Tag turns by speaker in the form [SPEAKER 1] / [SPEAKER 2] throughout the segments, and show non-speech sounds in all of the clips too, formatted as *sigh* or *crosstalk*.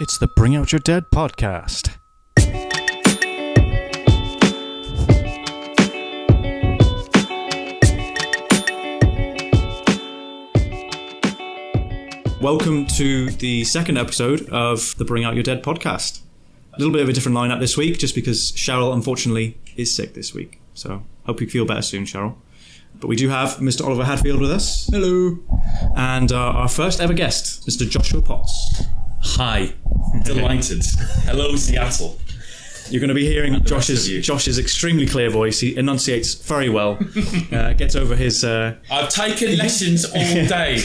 [SPEAKER 1] It's the Bring Out Your Dead podcast. Welcome to the second episode of the Bring Out Your Dead podcast. A little bit of a different lineup this week, just because Cheryl unfortunately is sick this week. So hope you feel better soon, Cheryl. But we do have Mr. Oliver Hadfield with us. Hello. And uh, our first ever guest, Mr. Joshua Potts.
[SPEAKER 2] Hi. Delighted. Hello, Seattle.
[SPEAKER 1] You're going to be hearing Josh's. Josh's extremely clear voice. He enunciates very well. *laughs* uh, gets over his uh,
[SPEAKER 2] I've taken lessons all *laughs* day.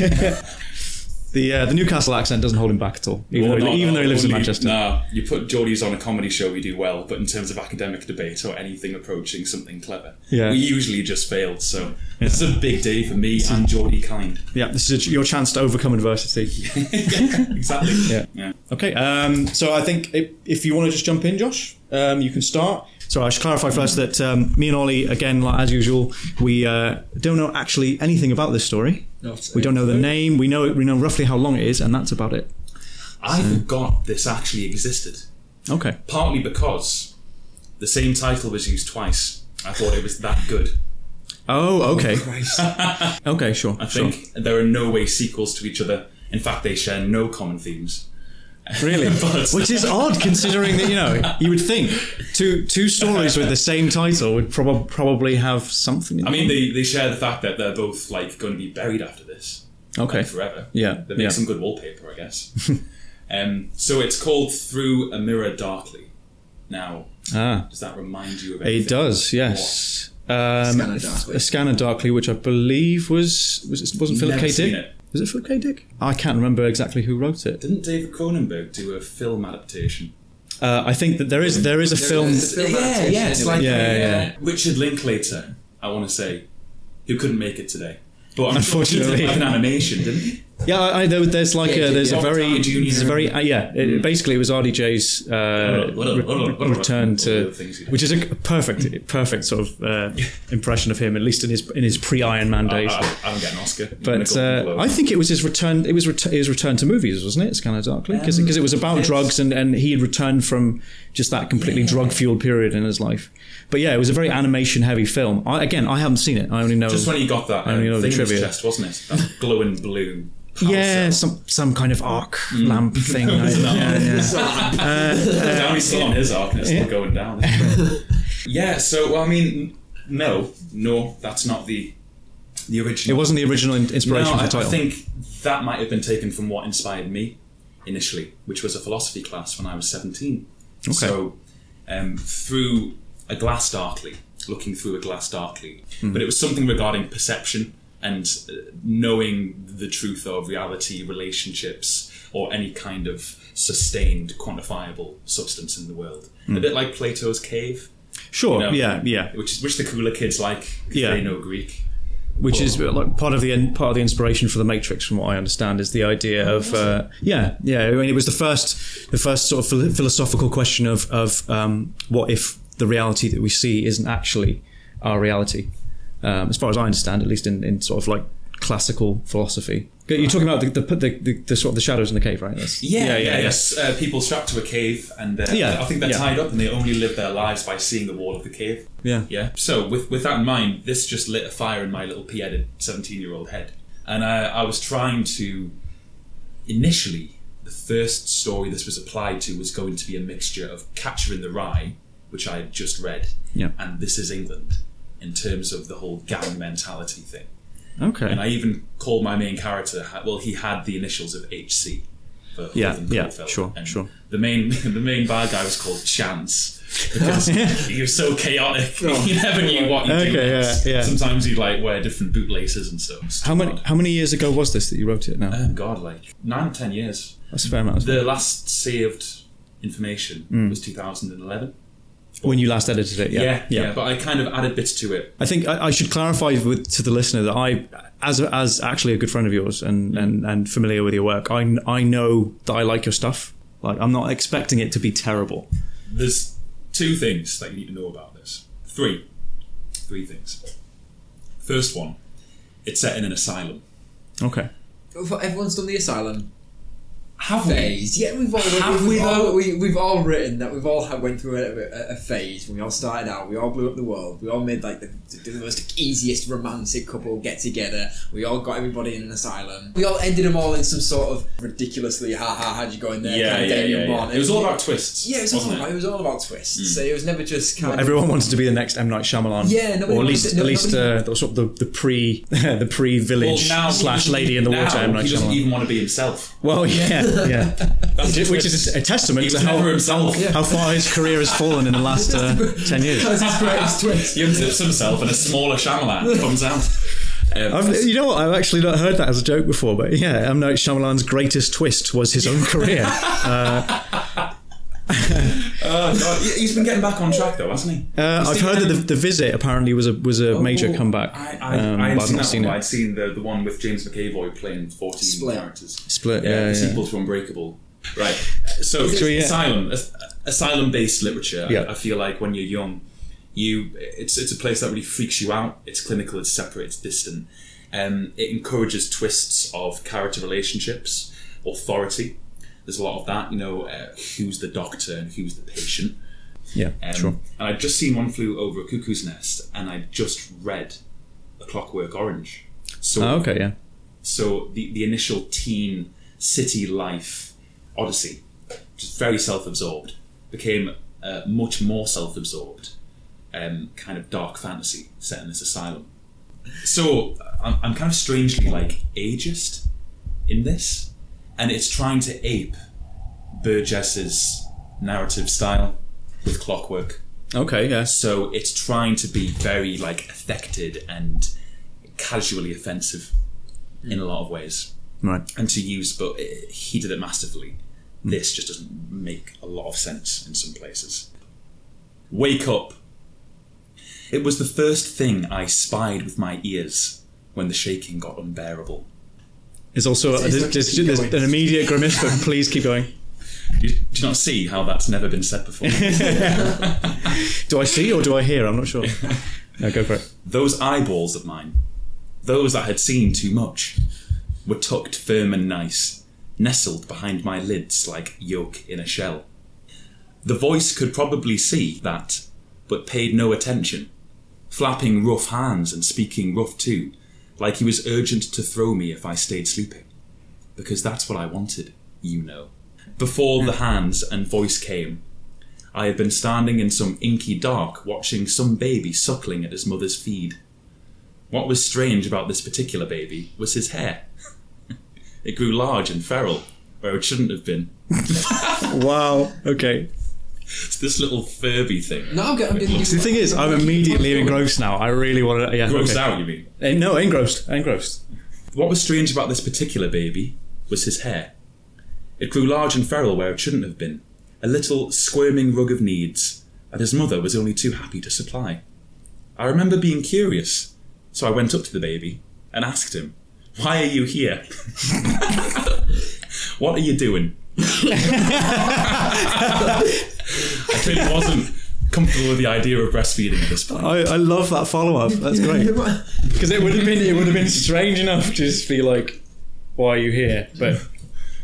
[SPEAKER 1] The uh, the Newcastle accent doesn't hold him back at all, even,
[SPEAKER 2] Well,
[SPEAKER 1] though, he,
[SPEAKER 2] not-
[SPEAKER 1] even though he lives in Manchester.
[SPEAKER 2] Nah, you put Geordies on a comedy show, we do well, but in terms of academic debate or anything approaching something clever,
[SPEAKER 1] Yeah.
[SPEAKER 2] we usually just failed. So this is a big day for me and Geordie kind.
[SPEAKER 1] Yeah, this is your chance to overcome adversity. *laughs*
[SPEAKER 2] yeah, exactly.
[SPEAKER 1] Yeah. Okay, um, so I think if, if you want to just jump in, Josh, um, you can start. So I should clarify first that um, me and Ollie, again, like, as usual, we uh, don't know actually anything about this story. We don't know the name. We know we know roughly how long it is, and that's about it.
[SPEAKER 2] I forgot this actually existed.
[SPEAKER 1] Okay.
[SPEAKER 2] Partly because the same title was used twice. I thought it was that good.
[SPEAKER 1] Oh, okay. *laughs* okay, sure.
[SPEAKER 2] I
[SPEAKER 1] sure.
[SPEAKER 2] think there are no way sequels to each other. In fact, they share no common themes.
[SPEAKER 1] Really, *laughs*
[SPEAKER 2] But-
[SPEAKER 1] which is odd considering that you know you would think two two stories with the same title would prob- probably have something. In
[SPEAKER 2] I mean, they, they share the fact that they're both like going to be buried after this,
[SPEAKER 1] okay,
[SPEAKER 2] like forever.
[SPEAKER 1] Yeah,
[SPEAKER 2] That makes
[SPEAKER 1] yeah.
[SPEAKER 2] some good wallpaper, I guess. *laughs* um, so it's called Through a Mirror Darkly. Now,
[SPEAKER 1] ah,
[SPEAKER 2] does that remind you of
[SPEAKER 1] it
[SPEAKER 2] anything?
[SPEAKER 1] does. Yes, um,
[SPEAKER 3] Scanner Darkly.
[SPEAKER 1] a Scanner Darkly, which I believe was was it wasn't Philip
[SPEAKER 2] Never
[SPEAKER 1] K. Dick.
[SPEAKER 2] It.
[SPEAKER 1] Was it Philip K. Dick? I can't remember exactly who wrote it.
[SPEAKER 2] Didn't David Cronenberg do a film adaptation?
[SPEAKER 1] Uh, I think that there is there is a film.
[SPEAKER 3] There's a film
[SPEAKER 2] Yeah,
[SPEAKER 3] adaptation
[SPEAKER 2] yeah, it's like
[SPEAKER 1] Yeah, yeah.
[SPEAKER 2] Richard Linklater, I want to say, who couldn't make it today. But unfortunately,
[SPEAKER 1] Unfortunately.
[SPEAKER 2] he did an animation, didn't he?
[SPEAKER 1] Yeah, I, I, there- there's like
[SPEAKER 3] Yeah,
[SPEAKER 1] a there's a very there's a very uh, yeah. It, basically, it was RDJ's uh, re- return
[SPEAKER 2] All
[SPEAKER 1] to
[SPEAKER 2] the things he did.
[SPEAKER 1] which is a perfect perfect sort of uh, impression of him, at least in his in his pre Iron Man days.
[SPEAKER 2] I, I don't get an Oscar.
[SPEAKER 1] But uh, I think it was his return. It was ret- his return to movies, wasn't it? Scanner Darkly, because it was about
[SPEAKER 2] yes.
[SPEAKER 1] drugs, and, and he had returned from just that completely drug fueled period in his life. But yeah, it was a very animation heavy film. I, again, I haven't seen it. I only know.
[SPEAKER 2] Just when he got that
[SPEAKER 1] I only know
[SPEAKER 2] uh,
[SPEAKER 1] the
[SPEAKER 2] thing in his
[SPEAKER 1] trivia.
[SPEAKER 2] chest, wasn't it? That glowing blue. Power
[SPEAKER 1] yeah,
[SPEAKER 2] cell.
[SPEAKER 1] some some kind of arc lamp thing. *laughs* I- yeah, yeah.
[SPEAKER 2] Down he's still in his arc and it's still going down. *laughs* yeah, so well, I mean, no, no, that's not the the original.
[SPEAKER 1] It wasn't the original inspiration
[SPEAKER 2] no,
[SPEAKER 1] for
[SPEAKER 2] I,
[SPEAKER 1] the title.
[SPEAKER 2] I think that might have been taken from what inspired me initially, which was a philosophy class when I was seventeen. Okay. So, um, through a glass darkly, looking through a glass darkly,
[SPEAKER 1] Hmm.
[SPEAKER 2] but it was something regarding perception and uh, knowing the truth of reality, relationships, or any kind of sustained, quantifiable substance in the world.
[SPEAKER 1] Hmm.
[SPEAKER 2] A bit like Plato's cave.
[SPEAKER 1] sure,
[SPEAKER 2] you know,
[SPEAKER 1] yeah, yeah.
[SPEAKER 2] Which is which the cooler kids like.
[SPEAKER 1] Yeah.
[SPEAKER 2] they know Greek.
[SPEAKER 1] Which is like part of the part of the inspiration for the Matrix, from what I understand, is the idea of uh, yeah, yeah. I mean, it was the first the first sort of philosophical question of of um, what if the reality that we see isn't actually our reality, um, as far as I understand, at least in, in sort of like classical philosophy. You're talking about the the, the, the, the sort of the shadows in the cave, right? That's,
[SPEAKER 2] Yeah, yeah, yes. Uh, people strapped to a cave, and uh,
[SPEAKER 1] Yeah,
[SPEAKER 2] I think they're
[SPEAKER 1] yeah.
[SPEAKER 2] tied up, and they only live their lives by seeing the wall of the cave.
[SPEAKER 1] yeah,
[SPEAKER 2] Yeah. So with with that in mind, this just lit a fire in my little pea-headed seventeen-year-old head, and I, I was trying to. Initially, the first story this was applied to was going to be a mixture of Catcher in the Rye, which I had just read,
[SPEAKER 1] Yeah.
[SPEAKER 2] and This Is England, in terms of the whole gang mentality thing.
[SPEAKER 1] Okay.
[SPEAKER 2] And I even called my main character. Well, he had the initials of HC. For
[SPEAKER 1] Yeah,
[SPEAKER 2] Holden
[SPEAKER 1] yeah, sure,
[SPEAKER 2] And
[SPEAKER 1] sure.
[SPEAKER 2] The main *laughs* the main bad guy was called Chance because *laughs* he was so chaotic. *laughs* you never knew what you
[SPEAKER 1] Okay,
[SPEAKER 2] do.
[SPEAKER 1] yeah, yeah.
[SPEAKER 2] Sometimes he'd like wear different bootlaces and stuff. It's
[SPEAKER 1] how many
[SPEAKER 2] hard.
[SPEAKER 1] how many years ago was this that you wrote it? Now
[SPEAKER 2] Oh God, like nine or ten years.
[SPEAKER 1] that's a fair amount. isn't?
[SPEAKER 2] The last saved information
[SPEAKER 1] Hmm.
[SPEAKER 2] was 2011.
[SPEAKER 1] When you last edited it,
[SPEAKER 2] Yeah, yeah, But I kind of added bits to it.
[SPEAKER 1] I think I, I should clarify with, to the listener that I, as as actually a good friend of yours and, mm. and, and familiar with your work, I, I know that I like your stuff. Like I'm not expecting it to be terrible.
[SPEAKER 2] There's two things that you need to know about this. Three. Three things. First one, it's set in an asylum.
[SPEAKER 1] Okay.
[SPEAKER 3] Everyone's done the asylum.
[SPEAKER 2] Have we?
[SPEAKER 3] Yeah, we've all
[SPEAKER 2] Have
[SPEAKER 3] we've,
[SPEAKER 2] we,
[SPEAKER 3] all,
[SPEAKER 2] though?
[SPEAKER 3] we, we've all written that we've all had, went through a, a, a phase when we all started out. We all blew up the world. We all made like the, the, the most easiest romantic couple get together. We all got everybody in an asylum. We all ended them all in some sort of ridiculously ha ha how'd you go in there?
[SPEAKER 2] Yeah,
[SPEAKER 3] kind of
[SPEAKER 2] yeah,
[SPEAKER 3] Damian
[SPEAKER 2] yeah, yeah.
[SPEAKER 3] Bond.
[SPEAKER 2] It was all about twists.
[SPEAKER 3] Yeah, it was all about, it? was all about twists. So it was never just kind of
[SPEAKER 1] Everyone wanted to be the next M Night Shyamalan.
[SPEAKER 3] Yeah, nobody
[SPEAKER 1] or at least
[SPEAKER 3] to- no-
[SPEAKER 1] at least
[SPEAKER 3] nobody-
[SPEAKER 1] uh, the, sort of the, the pre *laughs* the pre village
[SPEAKER 2] now he
[SPEAKER 1] slash Lady in the
[SPEAKER 2] now
[SPEAKER 1] Water M Night
[SPEAKER 2] He doesn't
[SPEAKER 1] Shyamalan.
[SPEAKER 2] even want to be himself.
[SPEAKER 1] Well, yeah, *laughs* *laughs* yeah,
[SPEAKER 2] That's
[SPEAKER 1] which, which is a testament to how,
[SPEAKER 2] himself.
[SPEAKER 1] how, how far his career has fallen in the last uh, *laughs* ten years.
[SPEAKER 3] That's his twist.
[SPEAKER 2] He unzips himself and a smaller Shyamalan *laughs* comes out. Um,
[SPEAKER 1] I've, you know what? I've actually not heard that as a joke before, but yeah, M Night Shyamalan's greatest twist was his own career.
[SPEAKER 2] Oh, God. He- He's been getting back on track though, hasn't he?
[SPEAKER 1] Uh, I've
[SPEAKER 2] seen
[SPEAKER 1] heard that the, the visit apparently was a was a major
[SPEAKER 2] Oh,
[SPEAKER 1] comeback.
[SPEAKER 2] I, I,
[SPEAKER 1] um,
[SPEAKER 2] I
[SPEAKER 1] but
[SPEAKER 2] hadn't
[SPEAKER 1] I've
[SPEAKER 2] seen
[SPEAKER 1] not
[SPEAKER 2] that
[SPEAKER 1] seen
[SPEAKER 2] one.
[SPEAKER 1] it.
[SPEAKER 2] I'd seen the, the one with James McAvoy playing 14
[SPEAKER 3] Split.
[SPEAKER 2] characters.
[SPEAKER 1] Split,
[SPEAKER 2] Yeah,
[SPEAKER 1] yeah,
[SPEAKER 2] the
[SPEAKER 1] yeah.
[SPEAKER 2] sequel to Unbreakable. Right. So,
[SPEAKER 1] So, yeah.
[SPEAKER 2] asylum, asylum-based literature.
[SPEAKER 1] Yeah.
[SPEAKER 2] I, I feel like when you're young, you it's it's a place that really freaks you out. It's clinical. It's separate. It's distant. Um, it encourages twists of character relationships, authority. There's a lot of that. You know, uh, who's the doctor and who's the patient.
[SPEAKER 1] Yeah,
[SPEAKER 2] Um,
[SPEAKER 1] sure.
[SPEAKER 2] And I'd just seen One Flew Over a Cuckoo's Nest, and I just read A Clockwork Orange. So,
[SPEAKER 1] Oh, okay, yeah.
[SPEAKER 2] so the, the initial teen city life odyssey, just very self-absorbed, became uh, much more self-absorbed, um, kind of dark fantasy set in this asylum. So I'm, I'm kind of strangely like ageist in this, and it's trying to ape Burgess's narrative style with clockwork.
[SPEAKER 1] Okay, yeah.
[SPEAKER 2] So it's trying to be very like affected and casually offensive in a lot of ways,
[SPEAKER 1] Right.
[SPEAKER 2] and to use. But it, he did it masterfully. This just doesn't make a lot of sense in some places. Wake up. It was the first thing I spied with my ears when the shaking got unbearable.
[SPEAKER 1] There's also
[SPEAKER 3] It's- it's
[SPEAKER 1] there's,
[SPEAKER 3] like
[SPEAKER 1] there's, there's an immediate grimace, but please keep going.
[SPEAKER 2] Do you, do you not see how that's never been said before? *laughs*
[SPEAKER 1] Do I see or do I hear? I'm not sure. No, go for it.
[SPEAKER 2] Those eyeballs of mine, those I had seen too much, were tucked firm and nice, nestled behind my lids like yolk in a shell. The voice could probably see that, but paid no attention, flapping rough hands and speaking rough too, like he was urgent to throw me if I stayed sleeping. Because that's what I wanted, you know. Before the hmm. hands and voice came, I had been standing in some inky dark watching some baby suckling at his mother's feed. What was strange about this particular baby was his hair. *laughs* it grew large and feral, where it shouldn't have been. *laughs*
[SPEAKER 1] Wow. Okay.
[SPEAKER 2] It's this little Furby thing.
[SPEAKER 3] No, I'm getting. I'm
[SPEAKER 1] The thing is, I'm immediately engrossed now. I really want to. Yeah.
[SPEAKER 2] Grossed
[SPEAKER 1] okay.
[SPEAKER 2] out, you mean?
[SPEAKER 1] Eh, No, engrossed. Engrossed.
[SPEAKER 2] What was strange about this particular baby was his hair. It grew large and feral where it shouldn't have been, a little squirming rug of needs that his mother was only too happy to supply. I remember being curious, so I went up to the baby and asked him, Why are you here? *laughs* what are you doing? I clearly wasn't comfortable with the idea of breastfeeding at this point.
[SPEAKER 1] I, I love that follow up. That's great. Because it would have been it would have been strange enough to just be like, "Why are you here?" But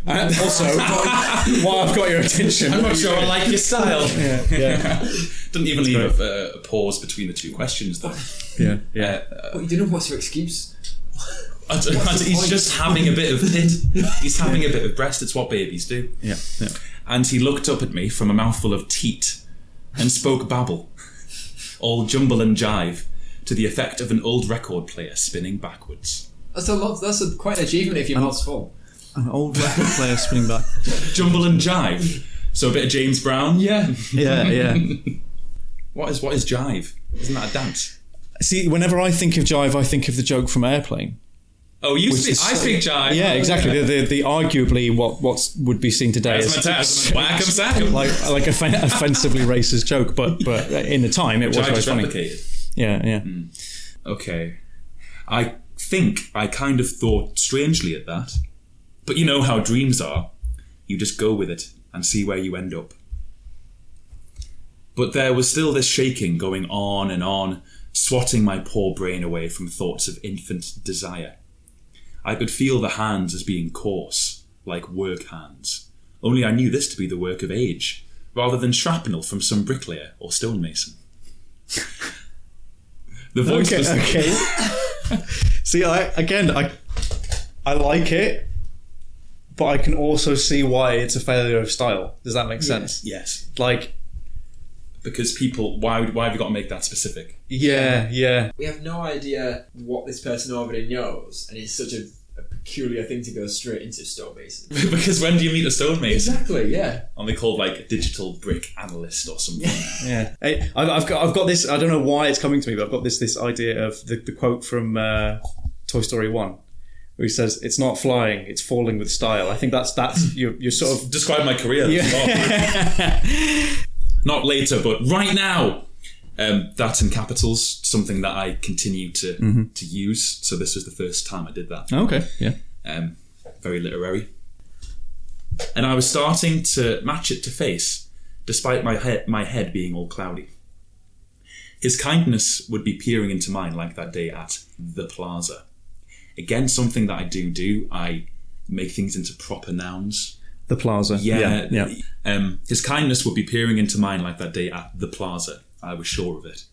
[SPEAKER 1] and also, why I've got your attention.
[SPEAKER 2] I'm not sure I like your style.
[SPEAKER 1] Yeah, yeah,
[SPEAKER 2] Didn't even leave a, a pause between the two questions, though.
[SPEAKER 1] yeah, yeah.
[SPEAKER 2] Uh,
[SPEAKER 3] What, you know what's your excuse?
[SPEAKER 2] I don't-
[SPEAKER 3] What's the
[SPEAKER 2] he's
[SPEAKER 3] point?
[SPEAKER 2] just having a bit of pit. *laughs* He's having a bit of breast. It's what babies do.
[SPEAKER 1] yeah, yeah.
[SPEAKER 2] And he looked up at me from a mouthful of teat and spoke babble, all jumble and jive, to the effect of an old record player spinning backwards.
[SPEAKER 3] That's a lot. That's a, quite an achievement if your mouth's full.
[SPEAKER 1] An old record player spinning back. *laughs*
[SPEAKER 2] Jumble and jive. So a bit of James Brown.
[SPEAKER 3] Yeah. *laughs*
[SPEAKER 1] Yeah, yeah.
[SPEAKER 2] What is what is jive? Isn't that a dance?
[SPEAKER 1] See, whenever I think of jive, I think of the joke from Airplane.
[SPEAKER 2] Oh, you speak. I speak jive.
[SPEAKER 1] Yeah, exactly. The, the, the arguably what what's would be seen today as. *laughs*
[SPEAKER 2] Whack 'em,
[SPEAKER 1] like like a offen- offensively racist joke, but but in the time it was very funny. Yeah, yeah. Hmm.
[SPEAKER 2] Okay. I think I kind of thought strangely at that. But you know how dreams are. You just go with it and see where you end up. But there was still this shaking going on and on, swatting my poor brain away from thoughts of infant desire. I could feel the hands as being coarse, like work hands. Only I knew this to be the work of age, rather than shrapnel from some bricklayer or stonemason. *laughs* The voice
[SPEAKER 1] Okay,
[SPEAKER 2] was
[SPEAKER 1] okay. *laughs* see, I again, I I like it, but I can also see why it's a failure of style. Does that make sense?
[SPEAKER 2] yes,
[SPEAKER 1] Like,
[SPEAKER 2] because people. Why? Why have you got to make that specific?
[SPEAKER 1] yeah, yeah,
[SPEAKER 3] We have no idea what this person already knows, and it's such a, a peculiar thing to go straight into stonemason. *laughs*
[SPEAKER 2] because when do you meet a stonemason?
[SPEAKER 3] exactly, yeah.
[SPEAKER 2] And they called like a digital brick analyst or something.
[SPEAKER 1] yeah. Hey, I've, I've got I've got this. I don't know why it's coming to me, but I've got this this idea of the, the quote from uh, Toy Story One. Where he says, "It's not flying; it's falling with style." I think that's that's *laughs* you're, you're sort of
[SPEAKER 2] Describe my career. *laughs* Not later, but right now. Um, that's in capitals, something that I continue to to use. So this was the first time I did that.
[SPEAKER 1] okay. Yeah.
[SPEAKER 2] um, very literary. And I was starting to match it to face, despite my head, my head being all cloudy. His kindness would be peering into mine like that day at the plaza. Again, something that I do do. I make things into proper nouns.
[SPEAKER 1] The plaza.
[SPEAKER 2] Yeah,
[SPEAKER 1] Yeah. yeah.
[SPEAKER 2] Um, his kindness would be peering into mine like that day at the plaza. I was sure of it.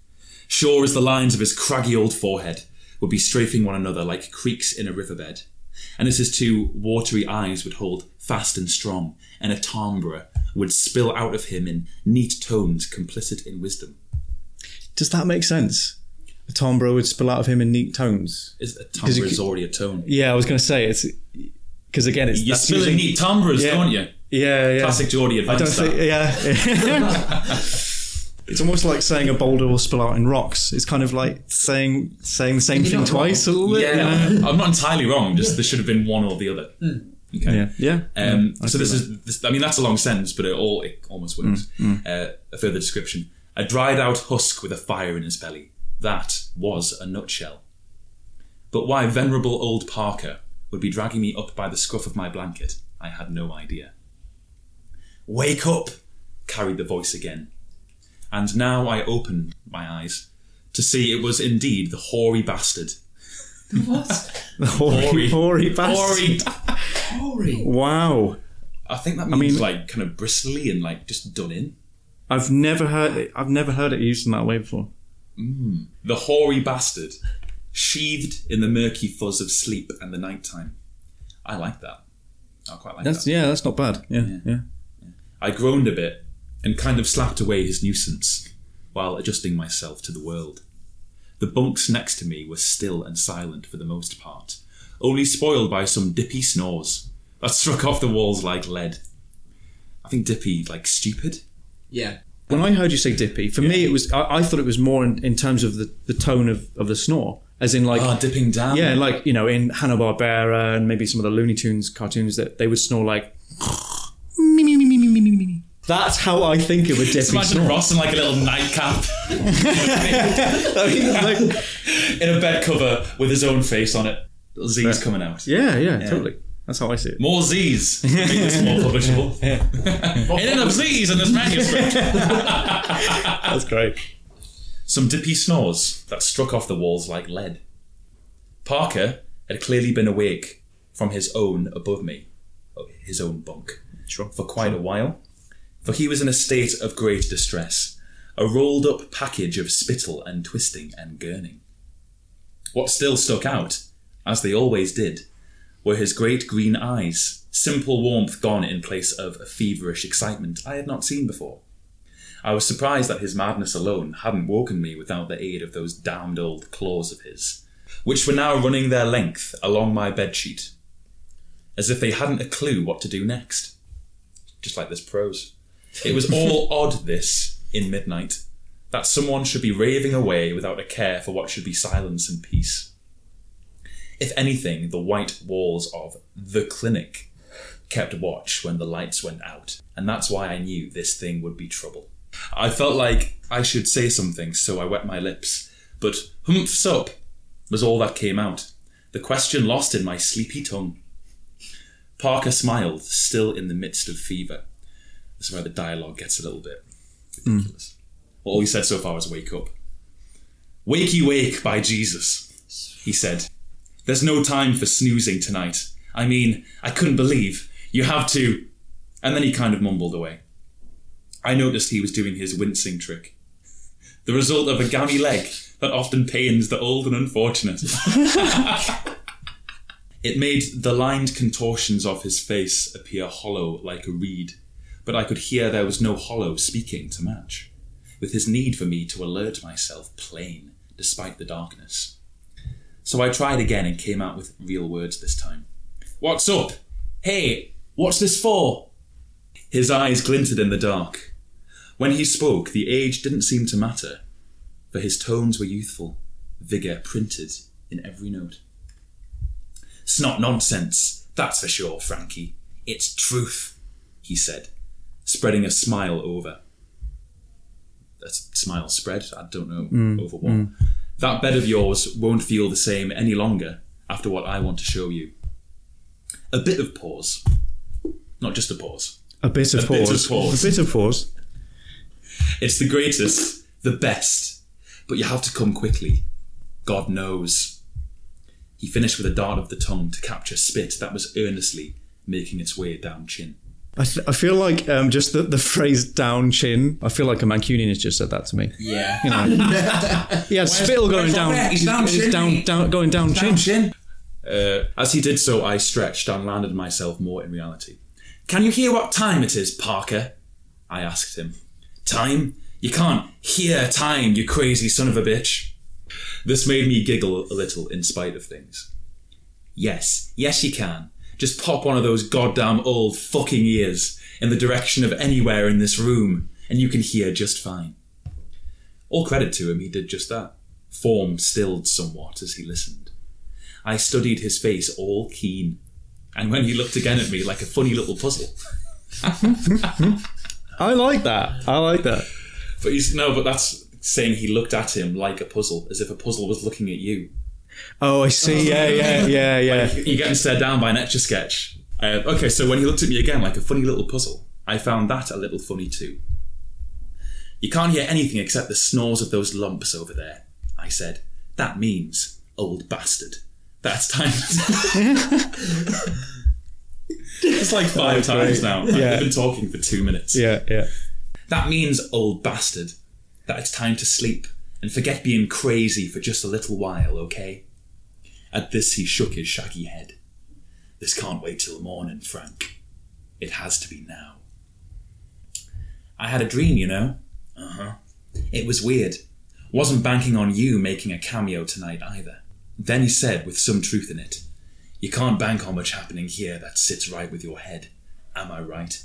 [SPEAKER 2] Sure as the lines of his craggy old forehead would be strafing one another like creeks in a riverbed, and as his two watery eyes would hold fast and strong, and a timbre would spill out of him in neat tones complicit in wisdom.
[SPEAKER 1] Does that make sense? A timbre would spill out of him in neat tones.
[SPEAKER 2] Is a timbre is already a tone.
[SPEAKER 1] Yeah, I was going to say it's because again, it's
[SPEAKER 2] You're
[SPEAKER 1] that's
[SPEAKER 2] spilling
[SPEAKER 1] using-
[SPEAKER 2] neat timbres,
[SPEAKER 1] Yeah.
[SPEAKER 2] don't you?
[SPEAKER 1] Yeah, yeah.
[SPEAKER 2] Classic Geordie
[SPEAKER 1] I don't think. Yeah. *laughs* *laughs* it's almost like saying a boulder will spill out in rocks. It's kind of like saying saying the same
[SPEAKER 3] You're
[SPEAKER 1] thing
[SPEAKER 3] not
[SPEAKER 1] twice a little bit.
[SPEAKER 2] Yeah,
[SPEAKER 1] you?
[SPEAKER 2] I'm not entirely wrong. Just there should have been one or the other. Okay.
[SPEAKER 1] Yeah. Yeah.
[SPEAKER 2] Um,
[SPEAKER 1] I
[SPEAKER 2] so this
[SPEAKER 1] that.
[SPEAKER 2] is, this, I mean, that's a long sentence, but it all it almost works. Uh, a further description: a dried out husk with a fire in his belly. That was a nutshell. But why venerable old Parker would be dragging me up by the scruff of my blanket, I had no idea. Wake up! carried the voice again. And now I opened my eyes to see it was indeed the hoary bastard.
[SPEAKER 3] What? *laughs*
[SPEAKER 1] The hoary,
[SPEAKER 2] Hoary.
[SPEAKER 1] hoary bastard.
[SPEAKER 2] Hoary!
[SPEAKER 3] Hoary.
[SPEAKER 1] Wow.
[SPEAKER 2] I think that means
[SPEAKER 1] mean-
[SPEAKER 2] like kind of bristly and like just done in.
[SPEAKER 1] I've never heard it. I've never heard it used in that way before. Mm.
[SPEAKER 2] The hoary bastard, sheathed in the murky fuzz of sleep and the night time. I like that. I quite like
[SPEAKER 1] That's
[SPEAKER 2] that.
[SPEAKER 1] yeah. That's not bad. Yeah. Yeah.
[SPEAKER 2] I groaned a bit and kind of slapped away his nuisance while adjusting myself to the world. The bunks next to me were still and silent for the most part, only spoiled by some dippy snores that struck off the walls like lead. I think dippy, like stupid.
[SPEAKER 3] Yeah.
[SPEAKER 1] When I heard you say dippy, for me it was. I, I thought it was more in, in terms of the, the tone of, of the snore, as in like
[SPEAKER 2] Ah, dipping down.
[SPEAKER 1] yeah, like you know in Hanna Barbera and maybe some of the Looney Tunes cartoons that they would snore like. "Me, me, me, me, me, me, me, me." That's how I think of a
[SPEAKER 2] Just
[SPEAKER 1] dippy
[SPEAKER 2] imagine
[SPEAKER 1] snore.
[SPEAKER 2] Ross in like a little nightcap *laughs*
[SPEAKER 1] I mean, like- *laughs*
[SPEAKER 2] in a bed cover with his own face on it. Little Z's coming out.
[SPEAKER 1] yeah, yeah, totally. That's how I see it.
[SPEAKER 2] More Z's. *laughs* Make this more publishable. *laughs* In enough Z's in this manuscript. *laughs*
[SPEAKER 1] That's great.
[SPEAKER 2] Some dippy snores that struck off the walls like lead. Parker had clearly been awake from his own above me, oh, his own bunk,
[SPEAKER 1] Sure.
[SPEAKER 2] for quite a while, for he was in a state of great distress, a rolled up package of spittle and twisting and gurning. What still stuck out, as they always did, were his great green eyes, simple warmth gone in place of a feverish excitement I had not seen before. I was surprised that his madness alone hadn't woken me without the aid of those damned old claws of his, which were now running their length along my bedsheet, as if they hadn't a clue what to do next. Just like this prose. It was *laughs* all odd, this, in midnight, that someone should be raving away without a care for what should be silence and peace. If anything, the white walls of the clinic kept watch when the lights went out, and that's why I knew this thing would be trouble. I felt like I should say something, so I wet my lips, but humphs up was all that came out, the question lost in my sleepy tongue. Parker smiled, still in the midst of fever. This is where the dialogue gets a little bit ridiculous. All he said so far was wake up. Wakey wake, by Jesus, he said. There's no time for snoozing tonight. I mean, I couldn't believe You have to. And then he kind of mumbled away. I noticed he was doing his wincing trick. The result of a gammy leg that often pains the old and unfortunate. *laughs* it made the lined contortions of his face appear hollow like a reed, but I could hear there was no hollow speaking to match, with his need for me to alert myself plain despite the darkness. So I tried again and came out with real words this time. What's up? Hey, what's this for? His eyes glinted in the dark. When he spoke, the age didn't seem to matter, for his tones were youthful, vigour printed in every note. Snot nonsense, that's for sure, Frankie. It's truth, he said, spreading a smile over. A smile spread, I don't know mm, over what. Mm. That bed of yours won't feel the same any longer after what I want to show you. A bit of pause. Not just a pause.
[SPEAKER 1] A bit of
[SPEAKER 2] A bit of
[SPEAKER 1] pause.
[SPEAKER 2] pause.
[SPEAKER 1] A bit of pause.
[SPEAKER 2] It's the greatest, the best, but you have to come quickly. God knows. He finished with a dart of the tongue to capture spit that was earnestly making its way down chin.
[SPEAKER 1] I, th- I feel like um, just the, the phrase down chin, I feel like a Mancunian has just said that to me.
[SPEAKER 3] Yeah.
[SPEAKER 1] You know, he had spittle going down,
[SPEAKER 2] He's down
[SPEAKER 1] he's
[SPEAKER 2] chin,
[SPEAKER 1] down, down, going down, chin.
[SPEAKER 2] chin. Uh, as he did so, I stretched and landed myself more in reality. Can you hear what time it is, Parker? I asked him. Time? You can't hear time, you crazy son of a bitch. This made me giggle a little in spite of things. Yes, yes, you can. Just pop one of those goddamn old fucking ears in the direction of anywhere in this room, and you can hear just fine. All credit to him, he did just that. Form stilled somewhat as he listened. I studied his face all keen, and when he looked again at me like a funny little puzzle. *laughs*
[SPEAKER 1] I like that. I like that.
[SPEAKER 2] But he's no, but that's saying he looked at him like a puzzle, as if a puzzle was looking at you.
[SPEAKER 1] Oh, I see. Yeah, yeah, yeah, yeah.
[SPEAKER 2] You're getting stared down by an etch a sketch. Uh, okay, so when he looked at me again like a funny little puzzle, I found that a little funny too. You can't hear anything except the snores of those lumps over there, I said. That means, old bastard. That's time. *laughs* it's like five
[SPEAKER 1] Oh,
[SPEAKER 2] times now. Like,
[SPEAKER 1] Yeah.
[SPEAKER 2] We've been talking for two minutes.
[SPEAKER 1] Yeah, yeah.
[SPEAKER 2] That means, old bastard, that it's time to sleep and forget being crazy for just a little while, okay? At this, he shook his shaggy head. This can't wait till morning, Frank. It has to be now. I had a dream, you know? Uh huh. It was weird. Wasn't banking on you making a cameo tonight either. Then he said, with some truth in it, You can't bank on much happening here that sits right with your head. Am I right?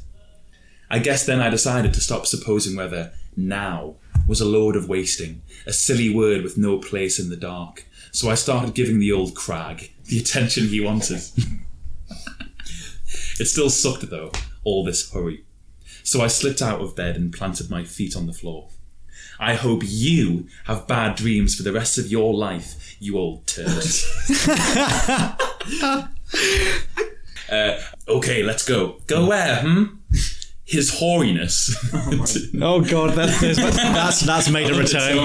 [SPEAKER 2] I guess then I decided to stop supposing whether now was a load of wasting, a silly word with no place in the dark. So I started giving the old crag the attention he wanted. it still sucked though, all this hurry. So I slipped out of bed and planted my feet on the floor. I hope you have bad dreams for the rest of your life, you old turd. *laughs* uh, okay, let's go. Go where, hmm? His hoariness. *laughs*
[SPEAKER 1] Oh god, that, there's- that's that's *laughs* made a return.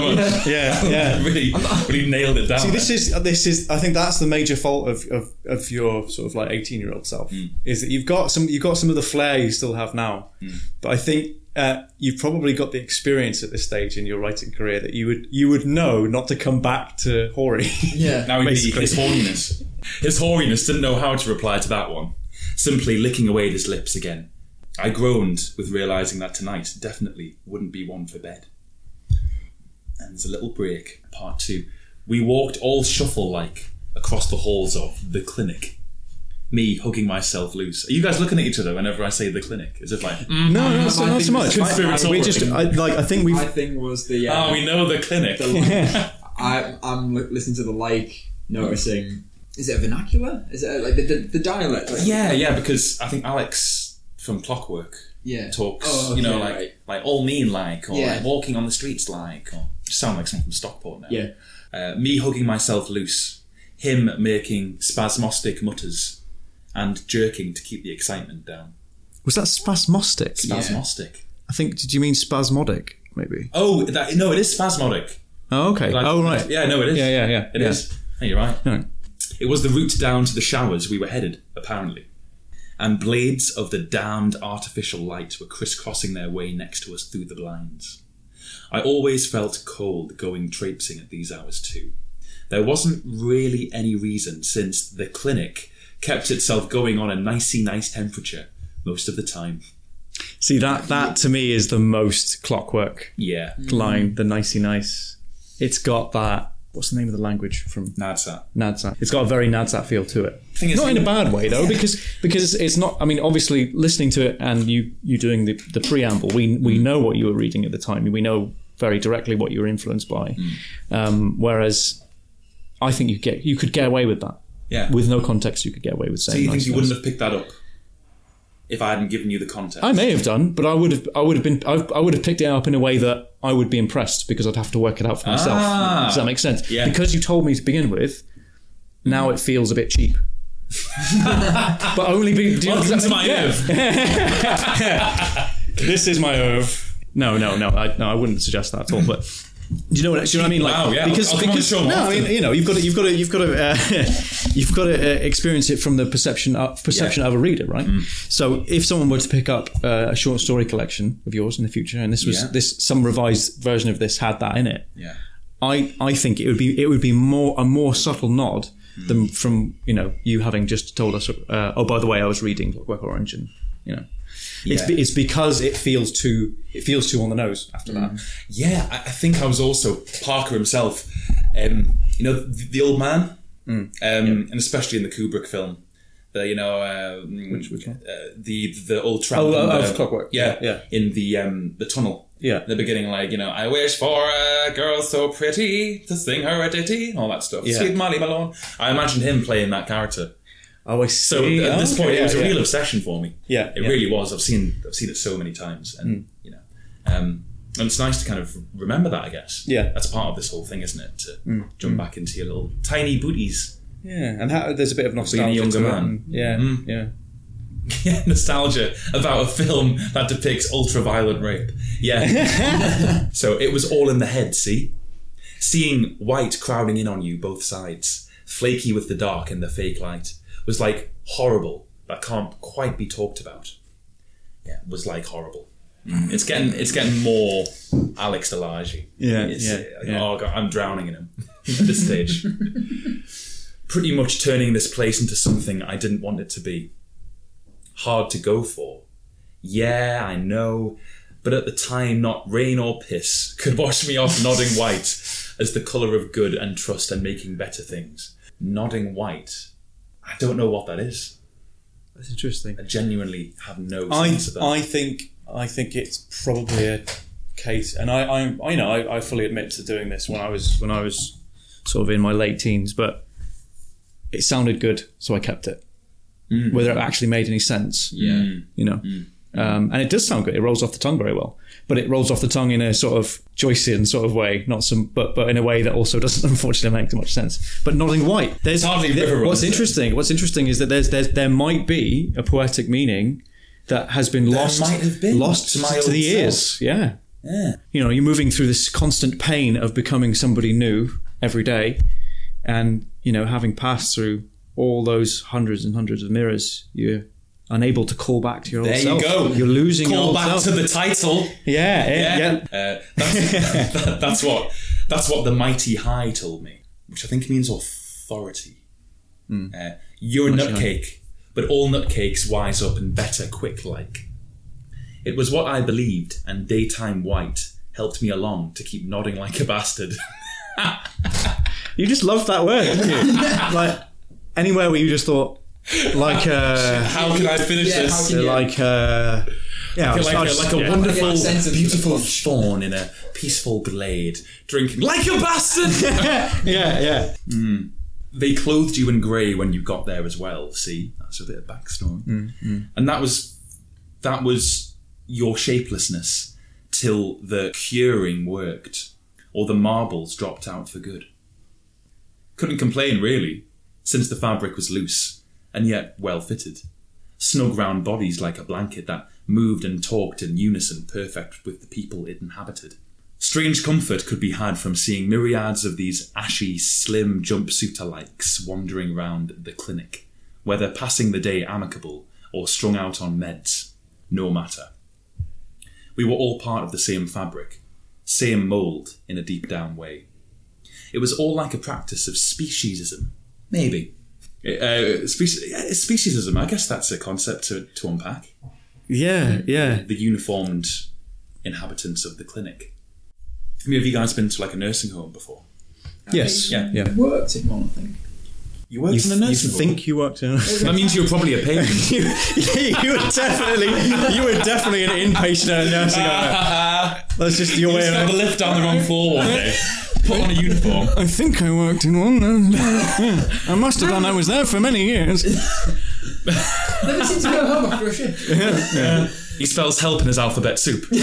[SPEAKER 1] Yeah, yeah. *laughs*
[SPEAKER 2] really, really nailed it down.
[SPEAKER 1] See, this is this is. I think that's the major fault of, of, of your sort of like eighteen year old self is that you've got some you've got some of the flair you still have now, but I think uh, you've probably got the experience at this stage in your writing career that you would you would know not to come back to hoary.
[SPEAKER 3] Yeah.
[SPEAKER 2] Now he,
[SPEAKER 1] Basically.
[SPEAKER 2] his horniness. His hoariness didn't know how to reply to that one, simply licking away at his lips again. I groaned with realizing that tonight definitely wouldn't be one for bed. And there's a little break, part two. We walked all shuffle like across the halls of the clinic. Me hugging myself loose. Are you guys looking at each other whenever I say the clinic? Is it like, mm,
[SPEAKER 1] no, not so, not so much.
[SPEAKER 2] conspiratorial.
[SPEAKER 1] we just I, like I think we've
[SPEAKER 3] My thing was the. Uh,
[SPEAKER 2] oh, we know the clinic. *laughs*
[SPEAKER 3] I, I'm listening to the lake, noticing. Is it a vernacular? Is it like the, the, the dialect? Like,
[SPEAKER 2] yeah, yeah, because I think Alex from Clockwork
[SPEAKER 3] Yeah.
[SPEAKER 2] talks,
[SPEAKER 3] Oh,
[SPEAKER 2] you know, like
[SPEAKER 3] right.
[SPEAKER 2] like all mean like, or
[SPEAKER 3] Yeah.
[SPEAKER 2] like walking on the streets like, or sound like someone from Stockport now.
[SPEAKER 3] Yeah.
[SPEAKER 2] Uh, me hugging myself loose, him making spasmostic mutters, and jerking to keep the excitement down.
[SPEAKER 1] was that spasmostic.
[SPEAKER 2] Spasmostic.
[SPEAKER 1] I think. Did you mean spasmodic? Maybe.
[SPEAKER 2] Oh, that, no, it is spasmodic.
[SPEAKER 1] Oh, okay.
[SPEAKER 2] Like-
[SPEAKER 1] oh, right.
[SPEAKER 2] Yeah, no, it is.
[SPEAKER 1] Yeah, yeah, yeah.
[SPEAKER 2] It
[SPEAKER 1] yeah.
[SPEAKER 2] is. Hey, you're right.
[SPEAKER 1] No.
[SPEAKER 2] It was the route down to the showers we were headed, apparently. And blades of the damned artificial light were crisscrossing their way next to us through the blinds. I always felt cold going traipsing at these hours too. There wasn't really any reason since the clinic kept itself going on a nicey nice temperature most of the time.
[SPEAKER 1] See that that to me is the most clockwork
[SPEAKER 2] Yeah.
[SPEAKER 1] line, the nicey nice. It's got that. What's the name of the language from
[SPEAKER 2] Nadsat.
[SPEAKER 1] Nadsat? It's got a very Nadsat feel to it. Not in a bad way though, because because it's not. I mean, obviously, listening to it and you you doing the, the preamble, we we know what you were reading at the time. We know very directly what you were influenced by. Um, whereas, I think you get you could get away with that
[SPEAKER 2] Yeah.
[SPEAKER 1] with no context. You could get away with saying.
[SPEAKER 2] so you think you wouldn't have picked that up if I hadn't given you the context?
[SPEAKER 1] I may have done, but I would have. I would have been. I, I would have picked it up in a way that I would be impressed because I'd have to work it out for myself.
[SPEAKER 2] Ah.
[SPEAKER 1] Does that make sense?
[SPEAKER 2] Yeah.
[SPEAKER 1] Because you told me to begin with, now it feels a bit cheap. *laughs* but only be. Do you
[SPEAKER 2] Welcome to my
[SPEAKER 1] Yeah.
[SPEAKER 2] Earth. *laughs*
[SPEAKER 1] This is my oeuvre. No, no, no. I, no, I wouldn't suggest that at all. But do you know what? Do you know what I mean? Like
[SPEAKER 2] Wow, yeah,
[SPEAKER 1] because
[SPEAKER 2] I'll the
[SPEAKER 1] because no, I mean you know you've got to you've got to you've got to uh, *laughs* you've got to uh, experience it from the perception of, perception
[SPEAKER 2] Yeah.
[SPEAKER 1] of a reader, right?
[SPEAKER 2] Mm.
[SPEAKER 1] So if someone were to pick up uh, a short story collection of yours in the future, and this was
[SPEAKER 2] Yeah.
[SPEAKER 1] this some revised version of this had that in it,
[SPEAKER 2] Yeah.
[SPEAKER 1] I I think it would be it would be more a more subtle nod than from you know you having just told us uh, oh by the way I was reading Clockwork Orange and you know it's
[SPEAKER 2] Yeah.
[SPEAKER 1] it's because it feels too it feels too on the nose after that
[SPEAKER 2] Yeah, I, I think I was also Parker himself. Um, you know, the, the old man, um, and especially in the Kubrick film, the you know, uh,
[SPEAKER 1] Which- which?
[SPEAKER 2] Uh, the the old tramp.
[SPEAKER 1] Oh, uh,
[SPEAKER 2] the-
[SPEAKER 1] of Clockwork.
[SPEAKER 2] Yeah,
[SPEAKER 1] Yeah.
[SPEAKER 2] In the um, the tunnel.
[SPEAKER 1] Yeah.
[SPEAKER 2] The beginning, like you know, I wish for a girl so pretty to sing her a ditty, all that stuff.
[SPEAKER 1] Yeah.
[SPEAKER 2] Sweet Molly Malone. I imagined him playing that character.
[SPEAKER 1] Oh I see.
[SPEAKER 2] So at this
[SPEAKER 1] Okay,
[SPEAKER 2] point, it was a
[SPEAKER 1] yeah.
[SPEAKER 2] real obsession for me.
[SPEAKER 1] Yeah,
[SPEAKER 2] it
[SPEAKER 1] yeah.
[SPEAKER 2] really was. I've seen I've seen it so many times, and you know, um, and it's nice to kind of remember that. I guess.
[SPEAKER 1] Yeah. Mm,
[SPEAKER 2] that's part of this whole thing, isn't it? To jump back into your little tiny booties.
[SPEAKER 1] yeah and how, there's a bit of nostalgia
[SPEAKER 2] younger
[SPEAKER 1] to it
[SPEAKER 2] man.
[SPEAKER 1] yeah
[SPEAKER 2] Mm.
[SPEAKER 1] yeah *laughs*
[SPEAKER 2] Yeah, nostalgia about a film that depicts ultra-violent rape. Yeah. *laughs* so it was all in the head. See, seeing white crowding in on you both sides, flaky with the dark and the fake light, was like horrible. That can't quite be talked about. Yeah, was like horrible. It's getting it's getting more Alex DeLarge.
[SPEAKER 1] Yeah,
[SPEAKER 2] It's,
[SPEAKER 1] yeah,
[SPEAKER 2] uh,
[SPEAKER 1] yeah.
[SPEAKER 2] Oh god, I'm drowning in him at this stage. *laughs* Pretty much turning this place into something I didn't want it to be. Hard to go for. Yeah, I know. But at the time, not rain or piss could wash me off nodding white as the colour of good and trust and making better things. Nodding white. I don't know what that is.
[SPEAKER 1] that's interesting
[SPEAKER 2] I genuinely have no
[SPEAKER 1] I
[SPEAKER 2] of that.
[SPEAKER 1] I think I think it's probably a case, and I I, I you know I, I fully admit to doing this when I was when I was sort of in my late teens, but it sounded good, so I kept it. Mm. Whether it actually made any sense,
[SPEAKER 3] Yeah.
[SPEAKER 1] you know. Mm. Um, and it does sound good. It rolls off the tongue very well, but it rolls off the tongue in a sort of Joycean sort of way, not some, but but in a way that also *laughs* doesn't unfortunately make much sense. But nodding white, there's
[SPEAKER 2] Hardly
[SPEAKER 1] there- what's interesting. What's interesting is that there's there's there might be a poetic meaning that has been lost
[SPEAKER 2] might have been
[SPEAKER 1] lost
[SPEAKER 2] to
[SPEAKER 1] to, the
[SPEAKER 2] old
[SPEAKER 1] ears. Yeah,
[SPEAKER 2] yeah.
[SPEAKER 1] you know, you're moving through this constant pain of becoming somebody new every day, and you know, having passed through all those hundreds and hundreds of mirrors, you're unable to call back to your old
[SPEAKER 2] There
[SPEAKER 1] self.
[SPEAKER 2] you go.
[SPEAKER 1] You're losing
[SPEAKER 2] Call back
[SPEAKER 1] self.
[SPEAKER 2] to the title.
[SPEAKER 1] yeah, yeah, yeah.
[SPEAKER 2] Uh, that's, that- *laughs* that's what that's what the mighty high told me, which I think means authority. Uh, you're a nutcake, but all nutcakes wise up and better quick like. It was what I believed, and daytime white helped me along to keep nodding like a bastard. *laughs*
[SPEAKER 1] You just love that word, didn't you? *laughs* like anywhere where you just thought, like, uh,
[SPEAKER 2] How can I finish
[SPEAKER 3] Yeah,
[SPEAKER 2] this?
[SPEAKER 3] how can- Yeah.
[SPEAKER 1] like, uh, yeah, I was-
[SPEAKER 2] like,
[SPEAKER 1] I
[SPEAKER 2] a,
[SPEAKER 1] was-
[SPEAKER 2] like a
[SPEAKER 1] yeah.
[SPEAKER 2] wonderful,
[SPEAKER 3] Yeah, sense
[SPEAKER 2] beautiful fawn in a peaceful glade, drinking like a bastard. *laughs*
[SPEAKER 1] yeah, yeah.
[SPEAKER 2] they clothed you in grey when you got there as well. See, that's a bit of backstory, and that was that was your shapelessness till the curing worked, or the marbles dropped out for good. Couldn't complain really, since the fabric was loose and yet well fitted. Snug round bodies like a blanket that moved and talked in unison, perfect with the people it inhabited. Strange comfort could be had from seeing myriads of these ashy, slim jumpsuiter likes wandering round the clinic, whether passing the day amicable or strung out on meds, no matter. We were all part of the same fabric, same mould in a deep down way. It was all like a practice of speciesism, maybe. Uh, speci- speciesism, I guess that's a concept to, to unpack.
[SPEAKER 1] Yeah, yeah.
[SPEAKER 2] The uniformed inhabitants of the clinic. I mean, have you guys been to like a nursing home before?
[SPEAKER 1] Yes.
[SPEAKER 2] Yeah.
[SPEAKER 1] Yeah.
[SPEAKER 3] Worked in one, I think.
[SPEAKER 2] You worked
[SPEAKER 1] You,
[SPEAKER 2] in a
[SPEAKER 1] you
[SPEAKER 2] nursing home?
[SPEAKER 1] think you worked in?
[SPEAKER 2] that means you were probably a patient. *laughs*
[SPEAKER 1] you, you were definitely you were definitely an inpatient at a nursing home. *laughs* That's just your
[SPEAKER 2] You
[SPEAKER 1] way
[SPEAKER 2] just got
[SPEAKER 1] of.
[SPEAKER 2] the lift down the wrong floor one *laughs* day. Put on a uniform.
[SPEAKER 1] I think I worked in one. uh, *laughs* yeah. I must have done. I was there for many years.
[SPEAKER 3] Never seem to go home after a shift.
[SPEAKER 2] He spells help in his alphabet soup. *laughs*